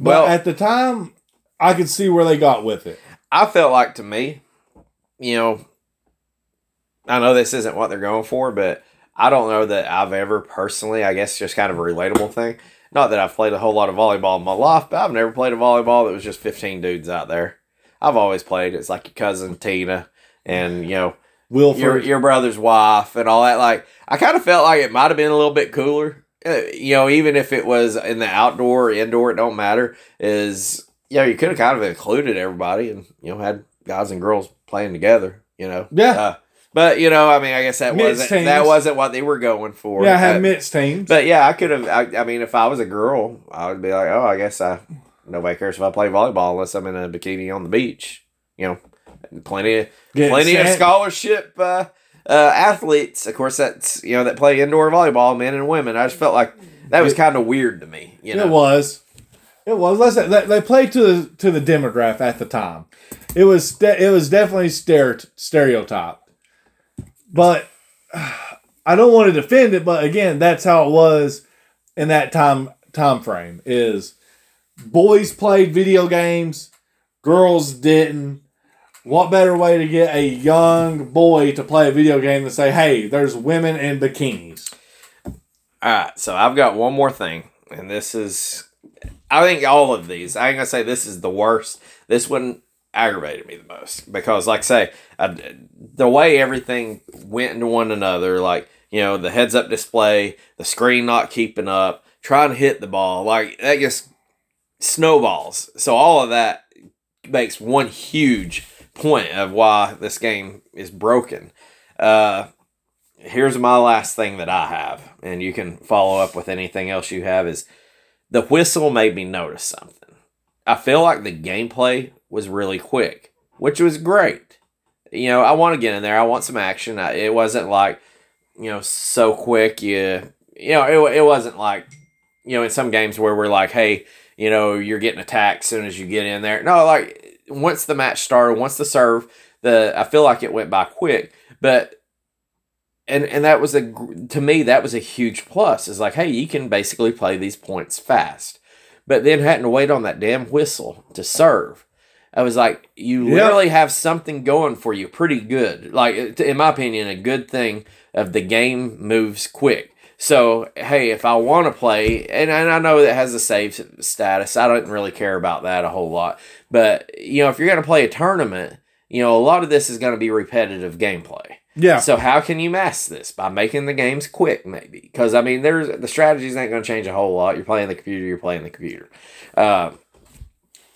But Well- at the time, I could see where they got with it. I felt like to me, you know, I know this isn't what they're going for, but I don't know that I've ever personally, I guess just kind of a relatable thing. Not that I've played a whole lot of volleyball in my life, but I've never played a volleyball that was just 15 dudes out there. I've always played. It's like your cousin Tina and, you know, Wilford. your, your brother's wife and all that. Like, I kind of felt like it might have been a little bit cooler. Uh, you know, even if it was in the outdoor or indoor, it don't matter. Is, you know, you could have kind of included everybody and, you know, had guys and girls playing together, you know? Yeah. Uh, but, you know, I mean, I guess that wasn't, teams. that wasn't what they were going for. yeah, I had mixed teams. but yeah, I could have. I, I mean, if I was a girl, I would be like, oh, I guess I. Nobody cares if I play volleyball unless I'm in a bikini on the beach. You know, plenty of Getting plenty of scholarship uh, uh, athletes. Of course, that's you know that play indoor volleyball, men and women. I just felt like that was kind of weird to me. You know, It was. It was. Say they, they played to the to the demographic at the time. It was it was definitely stere- stereotyped. But I don't want to defend it, but again, that's how it was in that time time frame is boys played video games, girls didn't. What better way to get a young boy to play a video game than say, "Hey, there's women in bikinis." All right, so I've got one more thing, and this is, I think all of these. I ain't gonna say this is the worst. This one aggravated me the most because, like, I say, I, the way everything went into one another, like you know, the heads up display, the screen not keeping up, trying to hit the ball, like that just snowballs. So all of that makes one huge point of why this game is broken. Uh, here's my last thing that I have, and you can follow up with anything else you have. Is the whistle made me notice something. I feel like the gameplay was really quick, which was great. You know, I want to get in there. I want some action. I, it wasn't like, you know, so quick. You, you know, it, it wasn't like, you know, in some games where we're like, hey, you know, you're getting attacked as soon as you get in there. No, like once the match started, once the serve, the I feel like it went by quick. But and and that was a to me that was a huge plus. Is like, hey, you can basically play these points fast. But then having to wait on that damn whistle to serve. I was like, you Yep. literally have something going for you, pretty good. Like, in my opinion, a good thing of the game moves quick. So, hey, if I want to play, and, and I know that has a save status, I don't really care about that a whole lot. But, you know, if you're going to play a tournament, you know, a lot of this is going to be repetitive gameplay. Yeah. So how can you mask this by making the games quick? Maybe because I mean, there's the strategies ain't going to change a whole lot. You're playing the computer. You're playing the computer. Uh,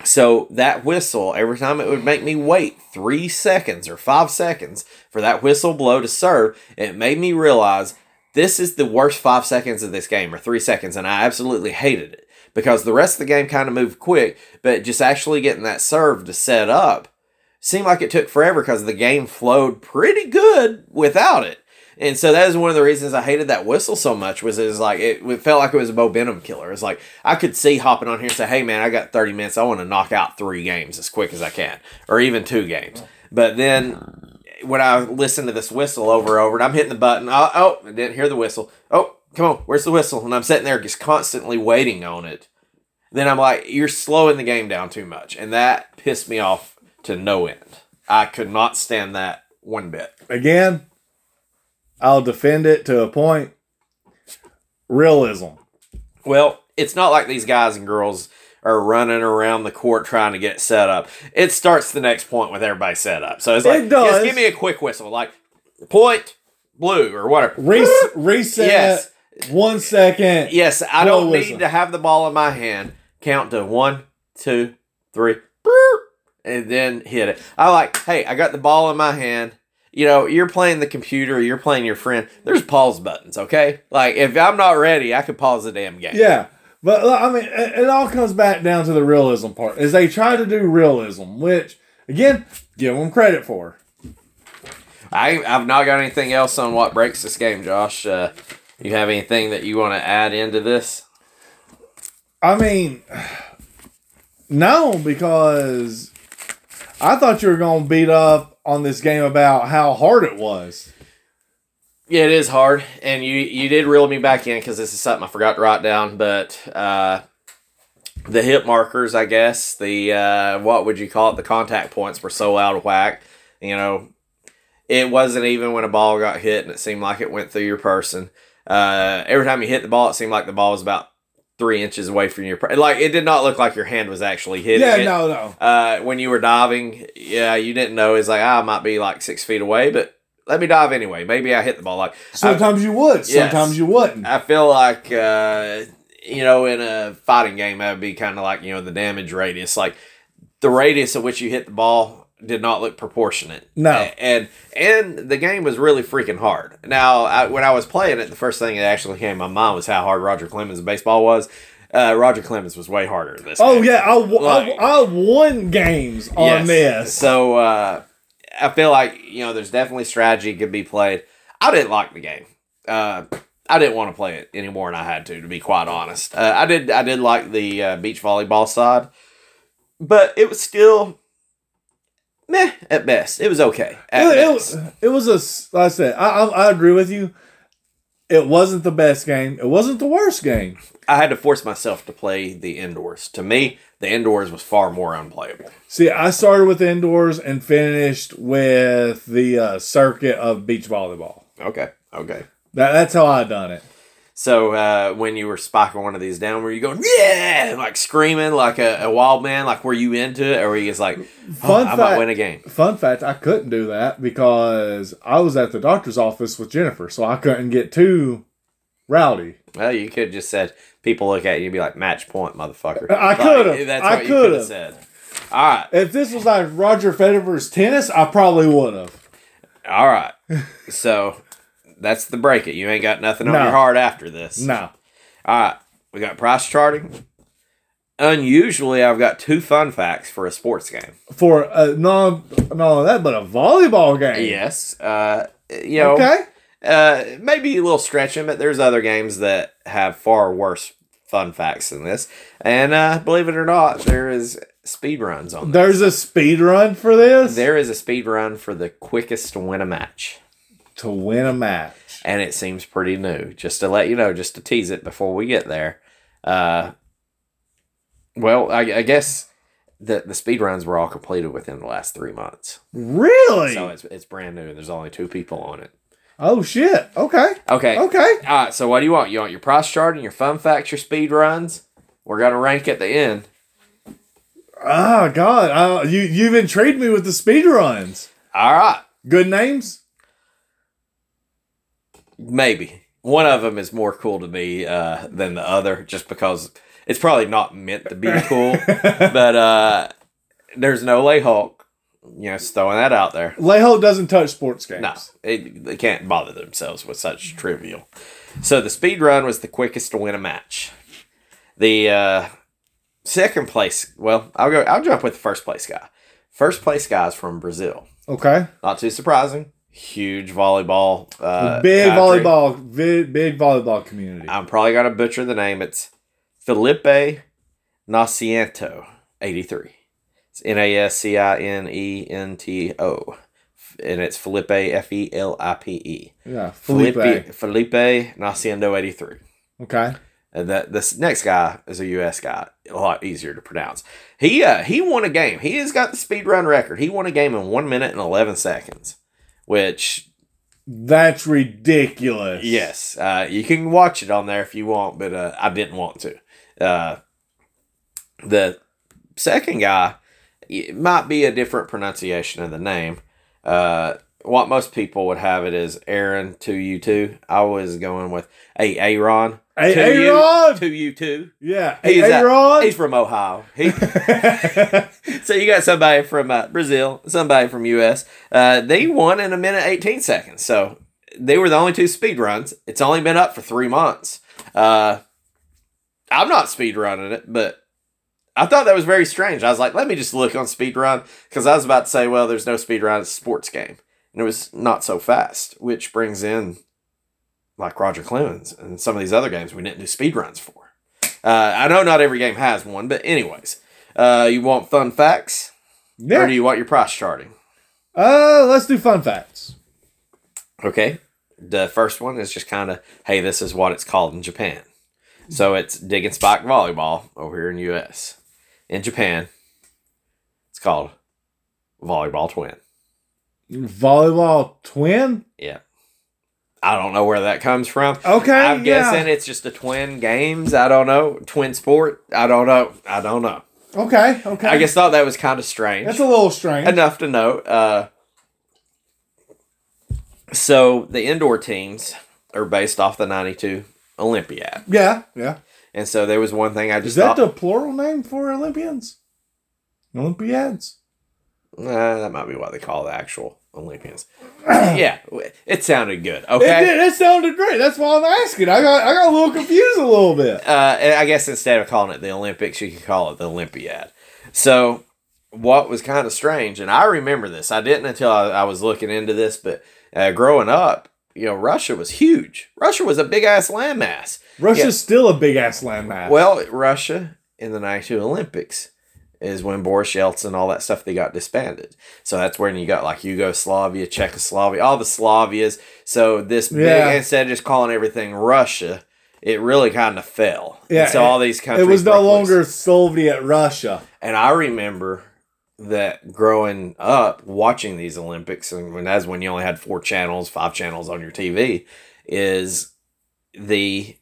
so that whistle, every time it would make me wait three seconds or five seconds for that whistle blow to serve, it made me realize this is the worst five seconds of this game or three seconds, and I absolutely hated it because the rest of the game kind of moved quick, but just actually getting that serve to set up seemed like it took forever because the game flowed pretty good without it. And so that is one of the reasons I hated that whistle so much was it was like it, it felt like it was a momentum killer. It's like I could see hopping on here and say, "Hey man, I got 30 minutes. I want to knock out 3 games as quick as I can or even 2 games." But then when I listen to this whistle over and over and I'm hitting the button, oh, oh, I didn't hear the whistle. Oh, come on, where's the whistle? And I'm sitting there just constantly waiting on it. Then I'm like, you're slowing the game down too much. And that pissed me off to no end. I could not stand that one bit. Again, I'll defend it to a point. Realism. Well, it's not like these guys and girls are running around the court trying to get set up. It starts the next point with everybody set up. So it's like, It does. just give me a quick whistle, like point blue or whatever. Res- reset. Yes. One second. Yes, I don't whistle. need to have the ball in my hand. Count to one, two, three, and then hit it. I like, hey, I got the ball in my hand. You know, you're playing the computer, you're playing your friend. There's pause buttons, okay? Like, if I'm not ready, I could pause the damn game. Yeah. But I mean, it, it all comes back down to the realism part. Is they try to do realism, which again, give them credit for. I, I've not got anything else on what breaks this game, Josh. Uh, you have anything that you want to add into this? I mean, no, because I thought you were going to beat up on this game about how hard it was. Yeah, it is hard, and you you did reel me back in because this is something I forgot to write down. But uh, the hit markers, I guess. The uh, what would you call it? The contact points were so out of whack. You know, it wasn't even when a ball got hit and it seemed like it went through your person. Uh, every time you hit the ball, it seemed like the ball was about three inches away from your. Like it did not look like your hand was actually hitting Yeah, it. no, no. Uh, when you were diving, yeah, you didn't know. It's like ah, I might be like six feet away, but let me dive anyway. Maybe I hit the ball. Like Sometimes you would, Yes. sometimes you wouldn't. I feel like uh, you know, in a fighting game, that would be kind of like you know the damage radius. Like the radius at which you hit the ball did not look proportionate. No. And and the game was really freaking hard. Now, I, when I was playing it, the first thing that actually came to my mind was how hard Roger Clemens' baseball was. Uh, Roger Clemens was way harder this. Oh game. yeah, I, w- Like- I, I won games on Yes. this. So uh, I feel like you know there's definitely strategy could be played. I didn't like the game. Uh, I didn't want to play it any more than I had to, to be quite honest. Uh, I did. I did like the uh, beach volleyball side, but it was still meh at best. It was okay. At It, it was, it was a, like I said, I, I, I agree with you. It wasn't the best game. It wasn't the worst game. I had to force myself to play the indoors. To me, the indoors was far more unplayable. See, I started with indoors and finished with the uh, circuit of beach volleyball. Okay. Okay. That, that's how I done it. So uh, when you were spiking one of these down, were you going yeah, like screaming like a, a wild man? Like were you into it, or were you just like, oh, Fun I might win a game? Fun fact: I couldn't do that because I was at the doctor's office with Jennifer, so I couldn't get too rowdy. Well, you could just said people look at you and be like match point, motherfucker. I Like, could've. That's I what you could've. said. All right, If this was like Roger Federer's tennis, I probably would have. all right. So that's the break. It. You ain't got nothing on No. your heart after this. No. All right, we got price charting. Unusually, I've got two fun facts for a sports game. For uh, no, not only that, but a volleyball game. Yes, uh, you know, Okay. uh, maybe a little stretching, but there's other games that have far worse fun facts than this. And uh, believe it or not, there is speed runs on this. There's a speed run for this There is a speed run for the quickest to win a match. To win a match. And it seems pretty new. Just to let you know, just to tease it before we get there. Uh, well, I, I guess the the speed runs were all completed within the last three months. Really? So it's, it's brand new. There's only two people on it. oh shit. Okay. Okay. Okay. All right. So what do you want? You want your price chart and your fun facts, your speed runs? We're gonna rank at the end. Oh god. Uh, you you've intrigued me with the speed runs. All right. Good names. Maybe one of them is more cool to me uh, than the other, just because it's probably not meant to be cool. but uh, there's no lay Hulk. You know, just throwing that out there. Leho doesn't touch sports games. No, it, they can't bother themselves with such trivial. So the speed run was the quickest to win a match. The uh, second place, well, I'll go. I'll jump with the first place guy. First place guy is from Brazil. Okay. Not too surprising. Huge volleyball. Uh, big country. volleyball. Big, big volleyball community. I'm probably gonna butcher the name. It's Felipe Nascimento, 83. It's N A S C I N E N T O, and it's Felipe F E L I P E. yeah. Felipe. Felipe Felipe Nascimento, 83. Okay. And that this next guy is a U.S. guy, a lot easier to pronounce. He uh, he won a game. He has got the speed run record. He won a game in one minute and eleven seconds, which That's ridiculous. yes, uh, you can watch it on there if you want, but uh, I didn't want to. Uh, the second guy it might be a different pronunciation of the name. What most people would have it is Aaron to you two. I was going with a Aaron to Aaron! you to you two. Yeah. He's, Aaron. He's from Ohio. He, so you got somebody from uh, Brazil, somebody from U.S. Uh, they won in a minute eighteen seconds. So they were the only two speed runs. It's only been up for three months. Uh, I'm not speed running it, but I thought that was very strange. I was like, let me just look on speed run because I was about to say, well, there's no speed run. It's a sports game, and it was not so fast, which brings in like Roger Clemens and some of these other games we didn't do speed runs for. Uh, I know not every game has one, but anyways, uh, you want fun facts yeah. or do you want your price charting? uh, let's do fun facts. Okay. The first one is just kind of, hey, this is what it's called in Japan. So it's dig and spike volleyball over here in U.S. In Japan, it's called volleyball twin. Volleyball twin. Yeah. I don't know where that comes from. Okay, I'm yeah. guessing it's just a twin games. I don't know. Twin sport. I don't know. I don't know. Okay, okay. I just thought that was kind of strange. that's a little strange. enough to note. Uh, so the indoor teams are based off the '92 Olympiad, Yeah, yeah. and so there was one thing I just Is that thought. the plural name for Olympians? Olympiads. Nah, that might be what they call the actual Olympians. yeah, it sounded good. It Okay. did. It sounded great. That's why I'm asking. I got I got a little confused a little bit. uh, I guess instead of calling it the Olympics, you could call it the Olympiad. So, what was kind of strange, and I remember this, I didn't until I, I was looking into this, but uh, growing up, you know, Russia was huge. Russia was a big ass landmass. Russia's Yeah. still a big ass landmass. Well, Russia in the 92 Olympics is when Boris Yeltsin and all that stuff they got disbanded. So that's when you got like Yugoslavia, Czechoslovakia, all the Slavias. So this big instead of just calling everything Russia, it really kind of fell. Yeah, And so all these countries. it was no broke loose. longer Soviet Russia. And I remember that growing up watching these Olympics, and when that's when you only had four channels, five channels on your TV, is the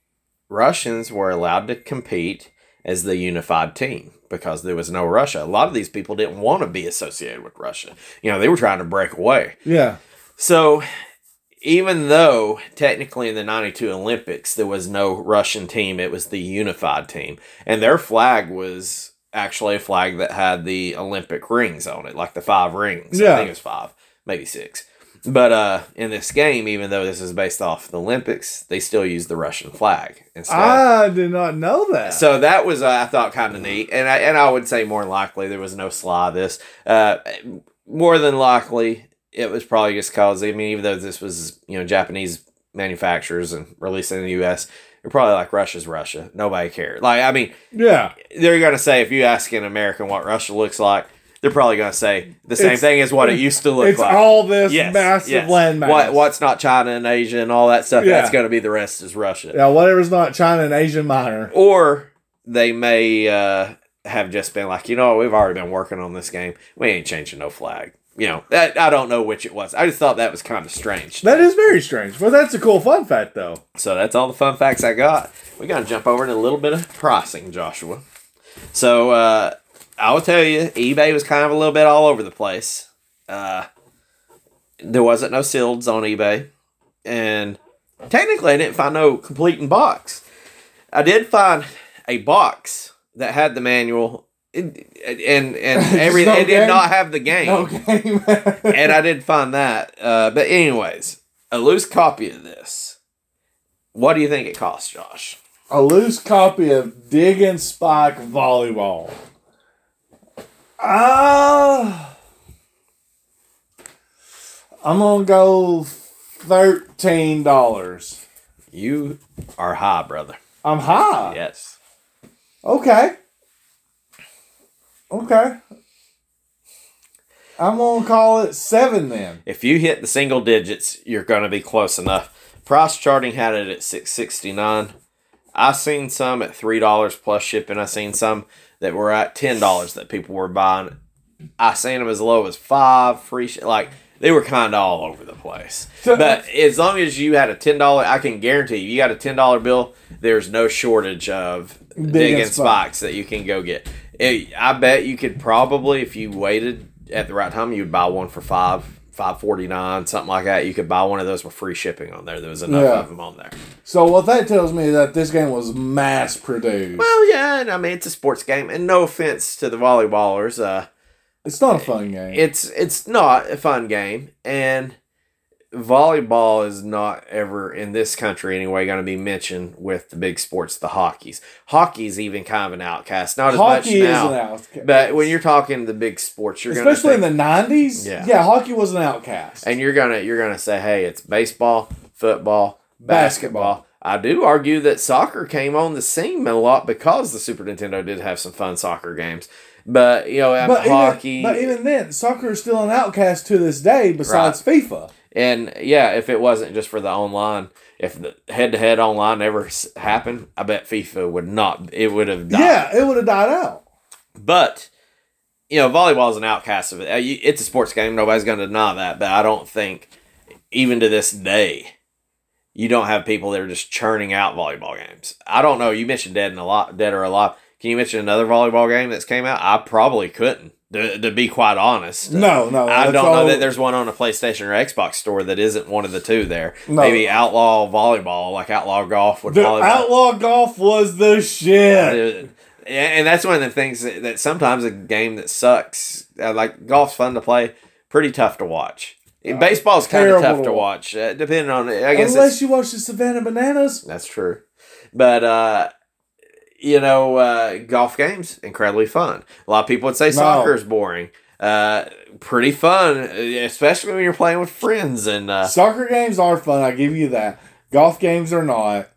Russians were allowed to compete as the unified team because there was no Russia. A lot of these people didn't want to be associated with Russia. You know, they were trying to break away. Yeah. So even though technically in the 92 Olympics there was no Russian team, it was the unified team. And their flag was actually a flag that had the Olympic rings on it, like the five rings. Yeah. I think it was five, maybe six. But uh, in this game, even though this is based off the Olympics, they still use the Russian flag instead. I did not know that. So that was uh, I thought kind of neat, and I and I would say more likely there was no Slavis. Uh, more than likely, it was probably just cause I mean, even though this was you know Japanese manufacturers and released in the U.S., they're probably like Russia's Russia. Nobody cared. Like I mean, yeah. they're gonna say if you ask an American what Russia looks like, they're probably gonna say the same It's- thing as what it used to look It's like. all this Yes, massive yes. landmass. What what's not China and Asia and all that stuff? Yeah. That's gonna be the rest is Russia. Yeah, whatever's not China and Asian minor. Or they may uh, have just been like, you know, we've already been working on this game. We ain't changing no flag. You know, that, I don't know which it was. I just thought that was kind of strange. That is very strange. Well, that's a cool fun fact, though. So that's all the fun facts I got. We got to jump over to a little bit of pricing, Joshua. So uh, I will tell you, eBay was kind of a little bit all over the place. Uh, there wasn't no sealeds on eBay, and technically, I didn't find no complete in box. I did find a box that had the manual. And and, and every No it did game? not have the game Okay. and I didn't find that. Uh, but anyways, a loose copy of this. What do you think it costs, Josh? a loose copy of Dig and Spike Volleyball. Ah. I'm gonna go thirteen dollars. You are high, brother. I'm high. Yes. Okay. Okay. I'm gonna call it seven then. If you hit the single digits, you're going to be close enough. Price charting had it at six sixty nine. I seen some at three dollars plus shipping. I seen some that were at ten dollars that people were buying. I seen them as low as five free. Sh- like they were kind of all over the place. But as long as you had a ten dollar, I can guarantee you, you got a ten dollar bill. There's no shortage of Dig digging and spikes that you can go get. It, I bet you could probably, if you waited at the right time, you'd buy one for five, five forty nine, something like that. You could buy one of those with free shipping on there. There was enough Yeah. of them on there. So what that tells me that this game was mass produced. Well, yeah, and I mean it's a sports game, and no offense to the volleyballers, uh, it's not a fun game. it's it's not a fun game, and volleyball is not ever in this country anyway going to be mentioned with the big sports, the hockeys. Hockey's even kind of an outcast, not as hockey much is now. an outcast. But when you're talking the big sports, you're gonna especially think, in the nineties, Yeah. yeah. hockey was an outcast. and you're gonna you're gonna say, hey, it's baseball, football, Basketball. basketball. I do argue that soccer came on the scene a lot because the Super Nintendo did have some fun soccer games. But you know, but hockey, even, but even then, soccer is still an outcast to this day. Besides FIFA, And yeah, if it wasn't just for the online, if the head to head online ever happened, I bet FIFA would not. It would have died. Yeah, it would have died out. But you know, volleyball is an outcast of it. Uh, It's a sports game. Nobody's going to deny that. But I don't think, even to this day, you don't have people that are just churning out volleyball games. I don't know. You mentioned dead and alive, dead or alive. Can you mention another volleyball game that's came out? I probably couldn't. To, to be quite honest, No, no. I don't all- know that there's one on a PlayStation or Xbox store that isn't one of the two there. No. Maybe Outlaw Volleyball, like Outlaw Golf with volleyball. Outlaw Golf was the shit. Uh, and that's one of the things that, that sometimes a game that sucks, uh, like golf's fun to play, pretty tough to watch. Baseball's kind of tough to watch, uh, depending on. I guess Unless you watch the Savannah Bananas. that's true, but uh, you know, uh, golf games incredibly fun. A lot of people would say soccer is boring. Uh, pretty fun, especially when you're playing with friends, and uh, Soccer games are fun. I give you that. Golf games are not.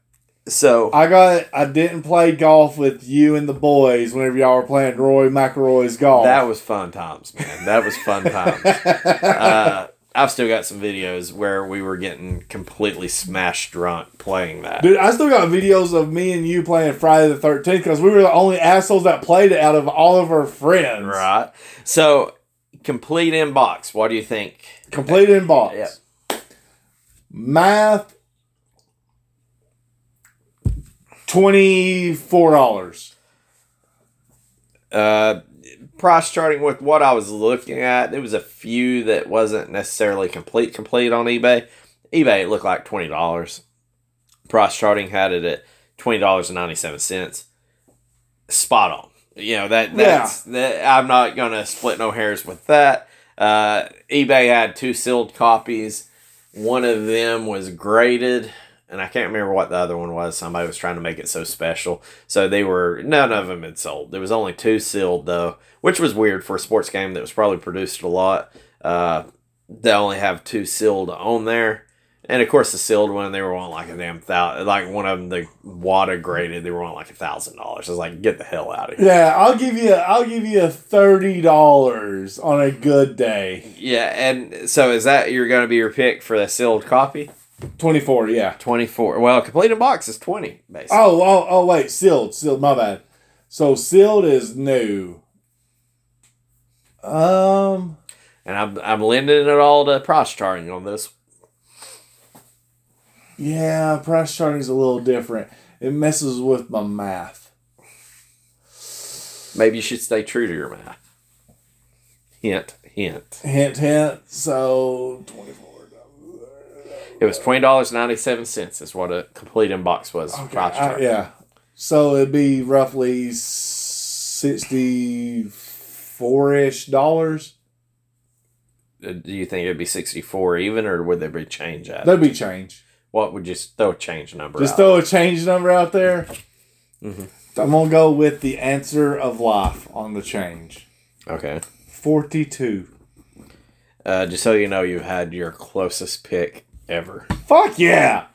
so I got. I didn't play golf with you and the boys whenever y'all were playing Roy McIlroy's golf. that was fun times, man. That was fun times. uh, I've still got some videos where we were getting completely smashed drunk playing that. Dude, I still got videos of me and you playing Friday the Thirteenth because we were the only assholes that played it out of all of our friends. Right. So, complete inbox. What do you think? Complete inbox. Yep. Math. Twenty four dollars. Uh, price charting with what I was looking at, there was a few that wasn't necessarily complete complete on eBay. eBay it looked like twenty dollars. Price charting had it at twenty dollars and ninety seven cents. Spot on. You know that that's that. I'm not gonna split no hairs with that. Uh, eBay had two sealed copies. One of them was graded, and I can't remember what the other one was. Somebody was trying to make it so special, so they were none of them had sold. There was only two sealed though, which was weird for a sports game that was probably produced a lot. Uh, they only have two sealed on there. And of course, the sealed one, they were on like a damn thousand. Like one of them, the WATA graded, they were on like a thousand dollars. I was like, get the hell out of here. Yeah, I'll give you. I'll give you a thirty dollars on a good day. Yeah, and so is that you're going to be your pick for the sealed copy? Twenty four. Yeah. Twenty four. Well, complete in box is twenty, basically. Oh, oh, oh, wait, sealed, sealed. My bad. So sealed is new. Um, And I'm I'm lending it all to price charting on this. yeah, price charting is a little different. It messes with my math. Maybe you should stay true to your math. Hint, hint. Hint, hint. So twenty four. It was twenty dollars ninety seven cents. Is what a complete inbox was. price Uh, chart. yeah. So it'd be roughly sixty four ish dollars. Uh, Do you think it'd be sixty four even, or would there be change Out? That'd be change. What would you s- throw a change number? Just out? throw a change number out there. Mhm. I'm gonna go with the answer of life on the change. Okay. Forty two. Uh, just so you know, you had your closest pick ever. Fuck yeah!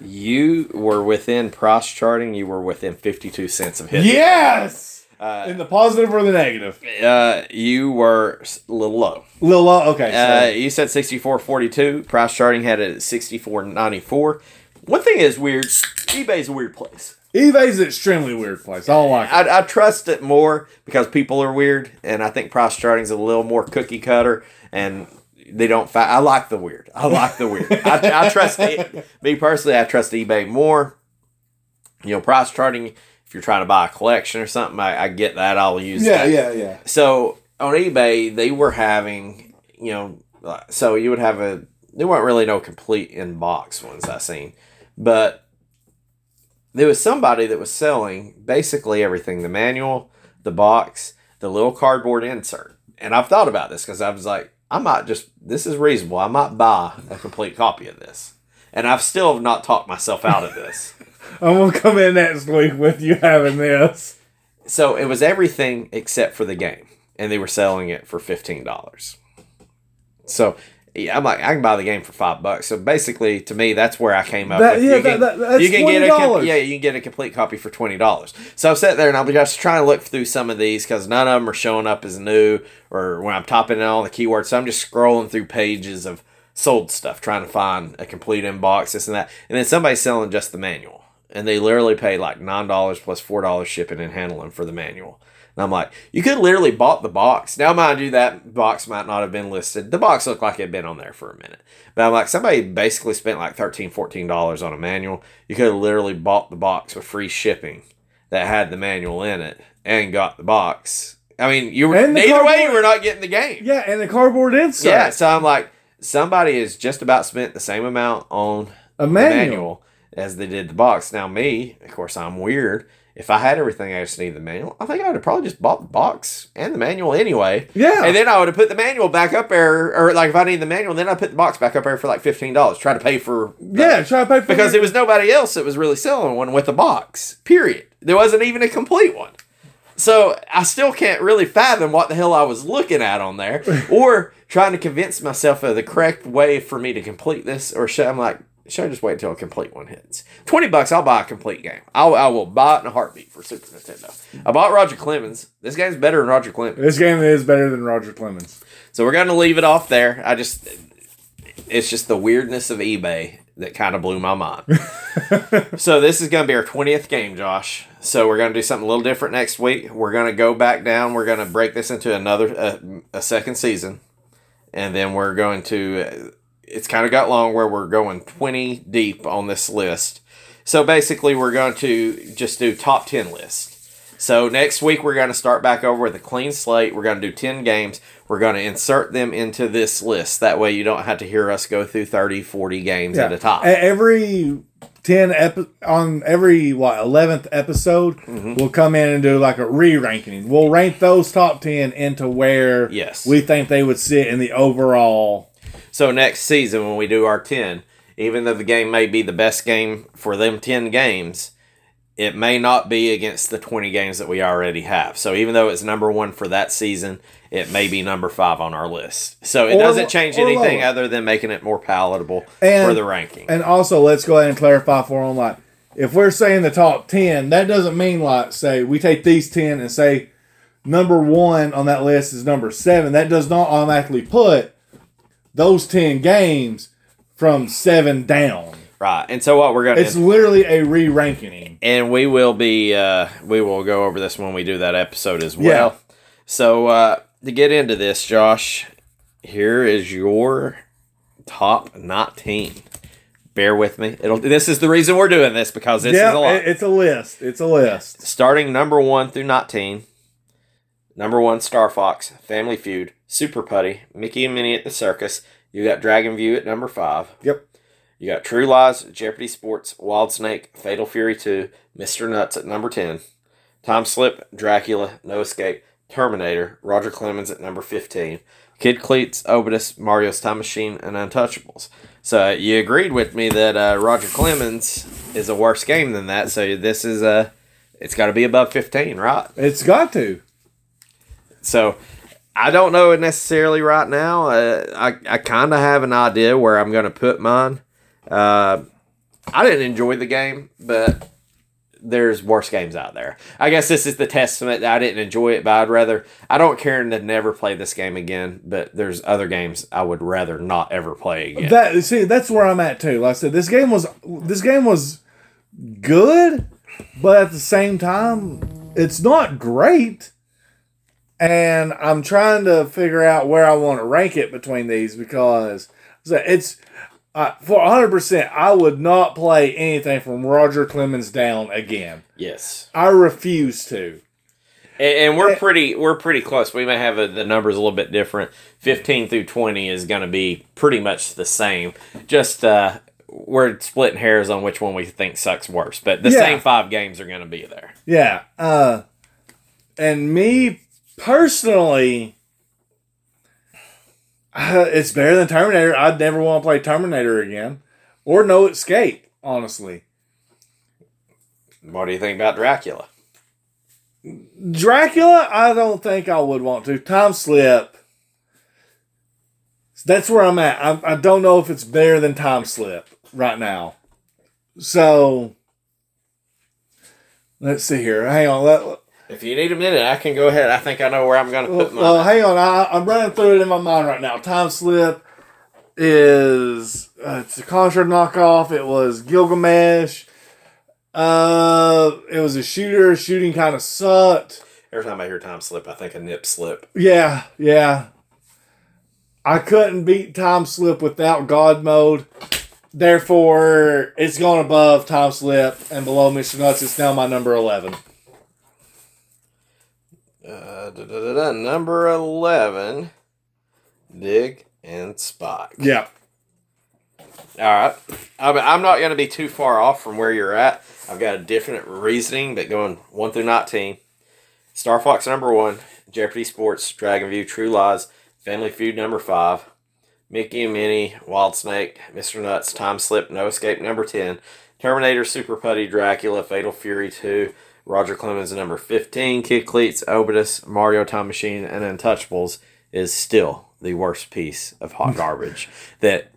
You were within price charting. You were within fifty-two cents of hitting. Yes. Uh, In the positive or the negative? uh, you were a little low. Little low. Okay. Uh, you said sixty-four forty-two. Price charting had it at sixty-four ninety-four. One thing is weird. eBay's a weird place. eBay's an extremely weird place. I don't like it. I, I trust it more because people are weird, and I think price charting's a little more cookie cutter, and they don't. Fa- I like the weird. I like the weird. I, I trust it. Me personally, I trust eBay more. You know, price charting. If you're trying to buy a collection or something, I, I get that. I'll use Yeah, that. yeah, yeah. So on eBay, they were having, you know, so you would have a. There weren't really no complete in box ones I seen, but there was somebody that was selling basically everything: the manual, the box, the little cardboard insert. And I've thought about this because I was like, I might just this is reasonable. I might buy a complete copy of this, and I've still not talked myself out of this. I'm gonna come in next week with you having this. So it was everything except for the game, and they were selling it for fifteen dollars. So yeah, I'm like, I can buy the game for five bucks. So basically, to me, that's where I came up. That- with, yeah, you can, that- that- that's you can get a yeah, you can get a complete copy for twenty dollars. So I sat there and I'm just trying to look through some of these because none of them are showing up as new or when I'm typing in all the keywords. So I'm just scrolling through pages of sold stuff, trying to find a complete inbox, this and that. And then somebody's selling just the manual. And they literally paid like $9 $4 shipping and handling for the manual. And I'm like, you could literally bought the box. Now, mind you, that box might not have been listed. The box looked like it had been on there for a minute. But I'm like, somebody basically spent like $13, $14 on a manual. You could have literally bought the box with free shipping that had the manual in it and got the box. I mean, you were And either way, you cardboard- were not getting the game. Yeah, and the cardboard inside. Yeah, so I'm like, somebody has just about spent the same amount on a the manual. manual as they did the box. Now, me, of course, I'm weird. If I had everything, I just need the manual. I think I would have probably just bought the box and the manual anyway. Yeah. And then I would have put the manual back up there, or like if I need the manual, then I put the box back up there for like fifteen dollars. Try to pay for yeah, try to pay for because your- it was nobody else that was really selling one with a box. Period. There wasn't even a complete one. So I still can't really fathom what the hell I was looking at on there, or trying to convince myself of the correct way for me to complete this, or should I'm like, should I just wait until a complete one hits? Twenty bucks, I'll buy a complete game. I'll, I will buy it in a heartbeat for Super Nintendo. I bought Roger Clemens. This game's better than Roger Clemens. This game is better than Roger Clemens. So we're gonna leave it off there. I just, it's just the weirdness of eBay that kind of blew my mind. so this is gonna be our twentieth game, Josh. So we're gonna do something a little different next week. We're gonna go back down. We're gonna break this into another uh, a second season, and then we're going to. It's kind of got long where we're going twenty deep on this list. So basically, we're going to just do top ten list. So next week we're going to start back over with a clean slate. We're going to do 10 games. We're going to insert them into this list. That way you don't have to hear us go through 30, 40 games at a time. Every ten epi- on every what eleventh episode, Mm-hmm. we'll come in and do like a re-ranking. We'll rank those top ten into where Yes. we think they would sit in the overall. So next season when we do our 10, even though the game may be the best game for them 10 games, it may not be against the 20 games that we already have. So even though it's number 1 for that season, it may be number 5 on our list. So it Or- doesn't change anything lower. other than making it more palatable And- for the ranking. And also, let's go ahead and clarify for them. Like, if we're saying the top ten, that doesn't mean like say we take these ten and say number one on that list is number seven. That does not automatically put those ten games from seven down. right. And so what we're going to It's literally a re-ranking. and we will be uh we will go over this when we do that episode as well so uh to get into this josh here is your top 19 bear with me it'll this is the reason we're doing this because this is a lot it's a list. It's a list. starting number 1 through 19 number 1 star fox family feud super putty mickey and minnie at the circus you got dragon view at number 5 Yep. you got True Lies, Jeopardy Sports, Wild Snake, Fatal Fury 2, Mr. Nutz at number 10, Time Slip, Dracula, No Escape, Terminator, Roger Clemens at number 15, Kid Cleats, Obitus, Mario's Time Machine, and Untouchables. So you agreed with me that uh, Roger Clemens is a worse game than that. So this is uh, it's got to be above 15, right? It's got to. So I don't know it necessarily right now. Uh, I I kind of have an idea where I'm going to put mine. Uh, I didn't enjoy the game, but there's worse games out there. I guess this is the testament that I didn't enjoy it, but I'd rather I don't care to never play this game again. But there's other games I would rather not ever play again. That see, that's where I'm at too. Like I said, this game was this game was good, but at the same time, it's not great. And I'm trying to figure out where I want to rank it between these because it's uh, for 100. percent I would not play anything from Roger Clemens down again. yes, I refuse to. and, and we're Eh. pretty we're pretty close. We may have a, the numbers a little bit different. Fifteen through twenty is going to be pretty much the same. Just uh, we're splitting hairs on which one we think sucks worse, but the Yeah. same five games are going to be there. Yeah. Uh, and me personally, uh, it's better than Terminator. I'd never want to play Terminator again, or No Escape. Honestly, What do you think about Dracula? Dracula. I don't think I would want to. Time Slip. That's where I'm at. I, I don't know if it's better than Time Slip right now. So let's see here. Hang on. Let, If you need a minute, I can go ahead. I think I know where I'm going to put mine. Well, hang on. I, I'm running through it in my mind right now. Time slip. is uh, it's a Contra knockoff. It was Gilgamesh. Uh, it was a shooter. Shooting kind of sucked. Every time I hear time slip, I think a nip slip. Yeah, yeah. I couldn't beat Time Slip without God mode. Therefore, it's gone above Time Slip and below Mr. Nuts. It's now my number 11. Uh, da, da, da, number 11, Dig and Spike. Yeah. All right. I mean, I'm not going to be too far off from where you're at. I've got a different reasoning, but going 1 through 19. Star Fox number 1, Jeopardy Sports, Dragon View, True Lies, Family Feud number 5, Mickey and Minnie, Wild Snake, Mr. Nutz, Time Slip, No Escape number 10, Terminator, Super Putty, Dracula, Fatal Fury 2, Roger Clemens number 15, Kid Cleats, Obitus, Mario Time Machine, and Untouchables is still the worst piece of hot garbage that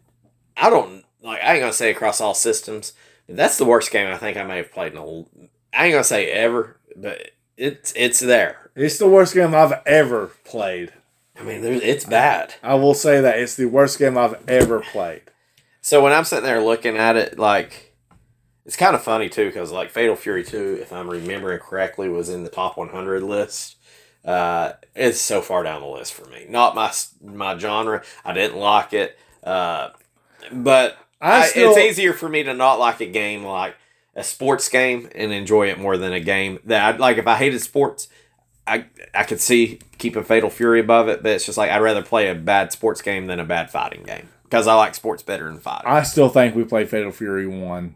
I don't like. I ain't gonna say across all systems. That's the worst game I think I may have played in a. I ain't gonna say ever, but it's it's there. It's the worst game I've ever played. I mean, it's bad. I will say that. It's the worst game I've ever played. So when I'm sitting there looking at it, like it's kind of funny too, because like Fatal Fury Two, if I'm remembering correctly, was in the top 100 list. Uh, it's so far down the list for me. Not my my genre. I didn't like it. Uh, but I I, it's easier for me to not like a game like a sports game and enjoy it more than a game that I like. If I hated sports, I I could see keeping Fatal Fury above it, but it's just like I'd rather play a bad sports game than a bad fighting game because I like sports better than fighting. I still think we played Fatal Fury 1,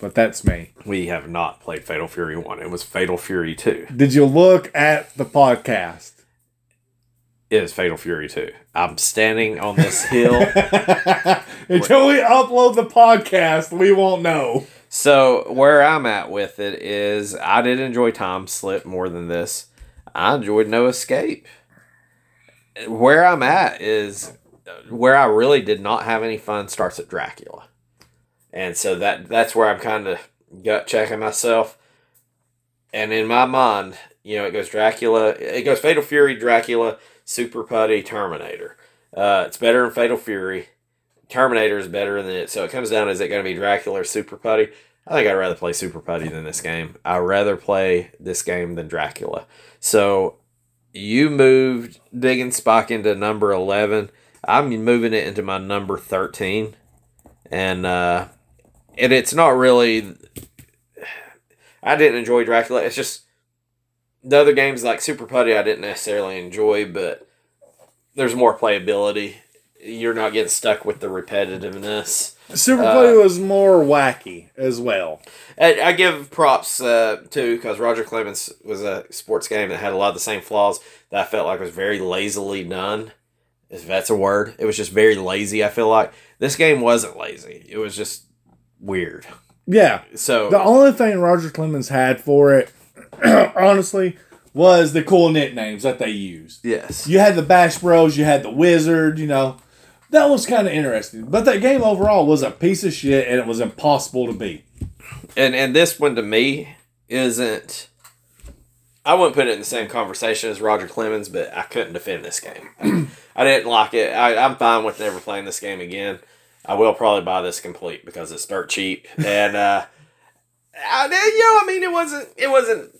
but that's me. we have not played Fatal Fury One. It was Fatal Fury Two. Did you look at the podcast? It is Fatal Fury Two. I'm standing on this hill. Until we upload the podcast, we won't know. So where I'm at with it is I did enjoy Time Slip more than this. I enjoyed No Escape. Where I'm at is where I really did not have any fun starts at Dracula. And so that that's where I'm kind of gut checking myself. And in my mind, you know, it goes Dracula, it goes Fatal Fury, Dracula, Super Putty, Terminator. Uh, it's better than Fatal Fury. Terminator is better than it. So it comes down is it going to be Dracula or Super Putty? I think I'd rather play Super Putty than this game. I'd rather play this game than Dracula. So you moved Digging Spike into number 11. I'm moving it into my number 13. And, uh, and it's not really. I didn't enjoy Dracula. It's just the other games like Super Putty I didn't necessarily enjoy, but there's more playability. You're not getting stuck with the repetitiveness. Super Uh, Putty was more wacky as well. I, I give props uh, too because Roger Clemens was a sports game that had a lot of the same flaws that I felt like was very lazily done. If that's a word, it was just very lazy. I feel like this game wasn't lazy. It was just weird. Yeah. So The only thing Roger Clemens had for it, honestly, was the cool nicknames that they used. yes, You had the Bash Bros, you had the Wizard, you know. That was kind of interesting. But that game overall was a piece of shit and it was impossible to beat. and and this one to me isn't. I wouldn't put it in the same conversation as Roger Clemens, but I couldn't defend this game. I didn't like it. I, I'm fine with never playing this game again. I will probably buy this complete because it's dirt cheap, and uh, I, you know, I mean, it wasn't it wasn't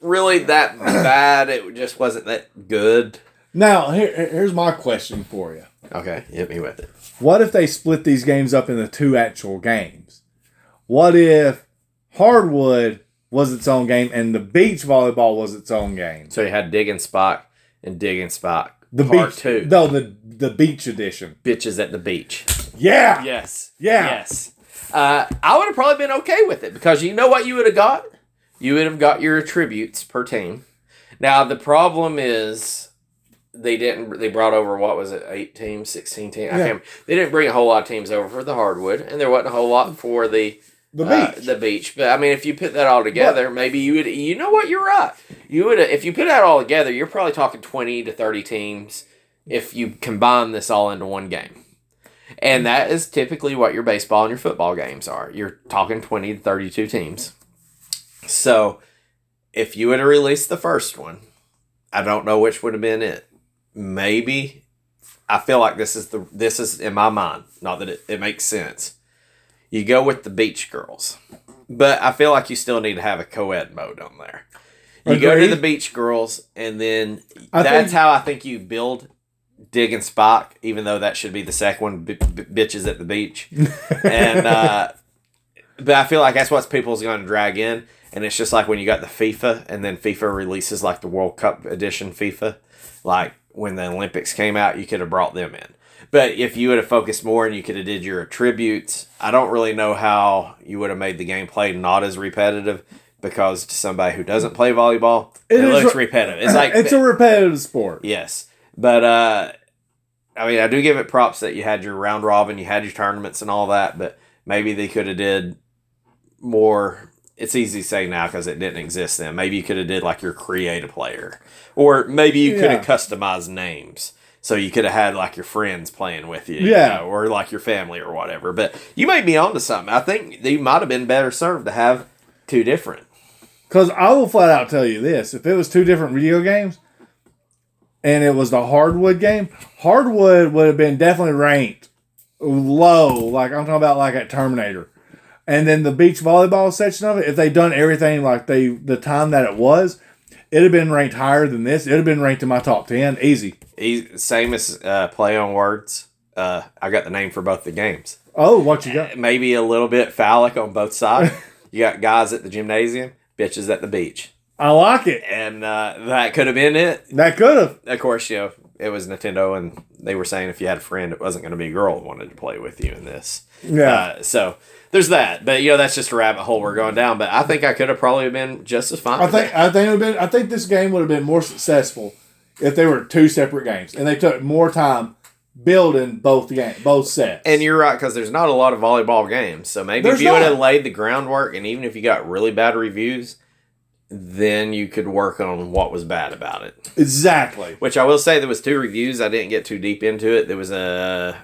really that bad. It just wasn't that good. Now, here, here's my question for you. Okay, hit me with it. What if they split these games up into two actual games? What if Hardwood was its own game and the beach volleyball was its own game? So you had Dig and Spike and Dig and Spike. The part beach, two, no, the the beach edition. bitches at the beach. Yeah, Yes. Yeah. Yes. Uh, I would have probably been okay with it because you know what you would have got? You would have got your attributes per team. Now the problem is they didn't. They brought over what was it? Eight teams, sixteen teams. I Yeah. can't. They didn't bring a whole lot of teams over for the hardwood, and there wasn't a whole lot for the the uh, beach. the beach. But I mean, if you put that all together, maybe you would. You know what? You're right. You would. If you put that all together, you're probably talking twenty to thirty teams. If you combine this all into one game, and that is typically what your baseball and your football games are. You're talking twenty to thirty-two teams. So, if you would have released the first one, I don't know which would have been it. Maybe I feel like this is the this is in my mind. Not that it, it makes sense. You go with the beach girls, but I feel like you still need to have a co-ed mode on there. You go to the beach girls, and then I that's think- how I think you build Dig and Spike. Even though that should be the second one, b- b- bitches at the beach, and uh, but I feel like that's what people's going to drag in, and it's just like when you got the FIFA, and then FIFA releases like the World Cup edition FIFA, like when the Olympics came out, you could have brought them in. But if you would have focused more and you could have did your attributes, I don't really know how you would have made the gameplay not as repetitive. Because to somebody who doesn't play volleyball, it, It looks re- repetitive. It's like it's a repetitive sport. Yes, but uh, I mean, I do give it props that you had your round robin, you had your tournaments and all that, but maybe they could have did more. It's easy to say now because it didn't exist then. Maybe you could have did like your create a player, or maybe you could have customized names. So you could have had like your friends playing with you, you Yeah. know, or like your family or whatever. But you may be onto something. I think you might have been better served to have two different. Because I will flat out tell you this: if it was two different video games, and it was the hardwood game, hardwood would have been definitely ranked low. Like I'm talking about, like at Terminator, and then the beach volleyball section of it. If they'd done everything like they the time that it was, it'd have been ranked higher than this. It'd have been ranked in my top ten, easy. Eas- Same as uh, play on words. Uh, I got the name for both the games. Oh, what you got? maybe a little bit phallic on both sides. you got guys at the gymnasium, bitches at the beach, I like it. and uh, that could have been it. That could have. Of course, you know it was Nintendo, and they were saying if you had a friend, it wasn't going to be a girl that wanted to play with you in this. Yeah. Uh, so there's that, but you know that's just a rabbit hole we're going down. But I think I could have probably been just as fine. I think. I think it would have been I think this game would have been more successful if they were two separate games and they took more time building both game both sets. And you're right because there's not a lot of volleyball games. So maybe There's if you would have laid the groundwork, and even if you got really bad reviews, then you could work on what was bad about it. exactly. Which I will say there was two reviews. I didn't get too deep into it. There was a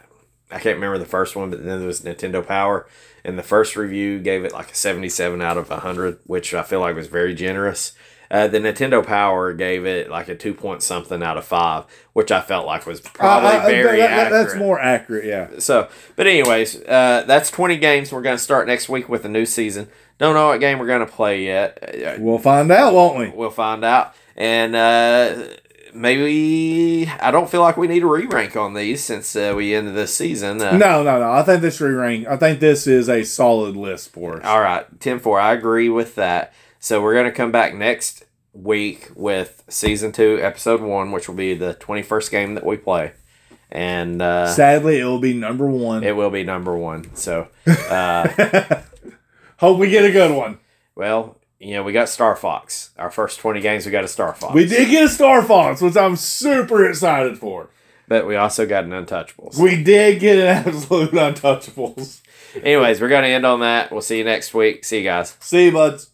I can't remember the first one, but then there was Nintendo Power, and the first review gave it like a seventy-seven out of hundred, which I feel like was very generous. Uh, the Nintendo Power gave it like a two point something out of five, which I felt like was probably Uh, uh, very that- that- accurate. That's more accurate, yeah. So, but anyways, uh, that's 20 games. We're going to start next week with a new season. Don't know what game we're going to play yet. We'll find out, won't we? We'll find out. And uh, maybe I don't feel like we need a re rank on these since uh, we ended this season. Uh, No, no, no. I think this re-rank. I think this is a solid list for us. All right, ten four. I agree with that. So we're going to come back next week with season two, episode one, which will be the 21st game that we play. And uh, Sadly, it will be number one. it will be number one. So, uh, Hope we get a good one. well, you know, we got Star Fox. Our first 20 games, we got a Star Fox. We did get a Star Fox, which I'm super excited for. But we also got an Untouchables. We did get an absolute untouchables. Anyways, we're going to end on that. We'll see you next week. See you guys. See you, buds.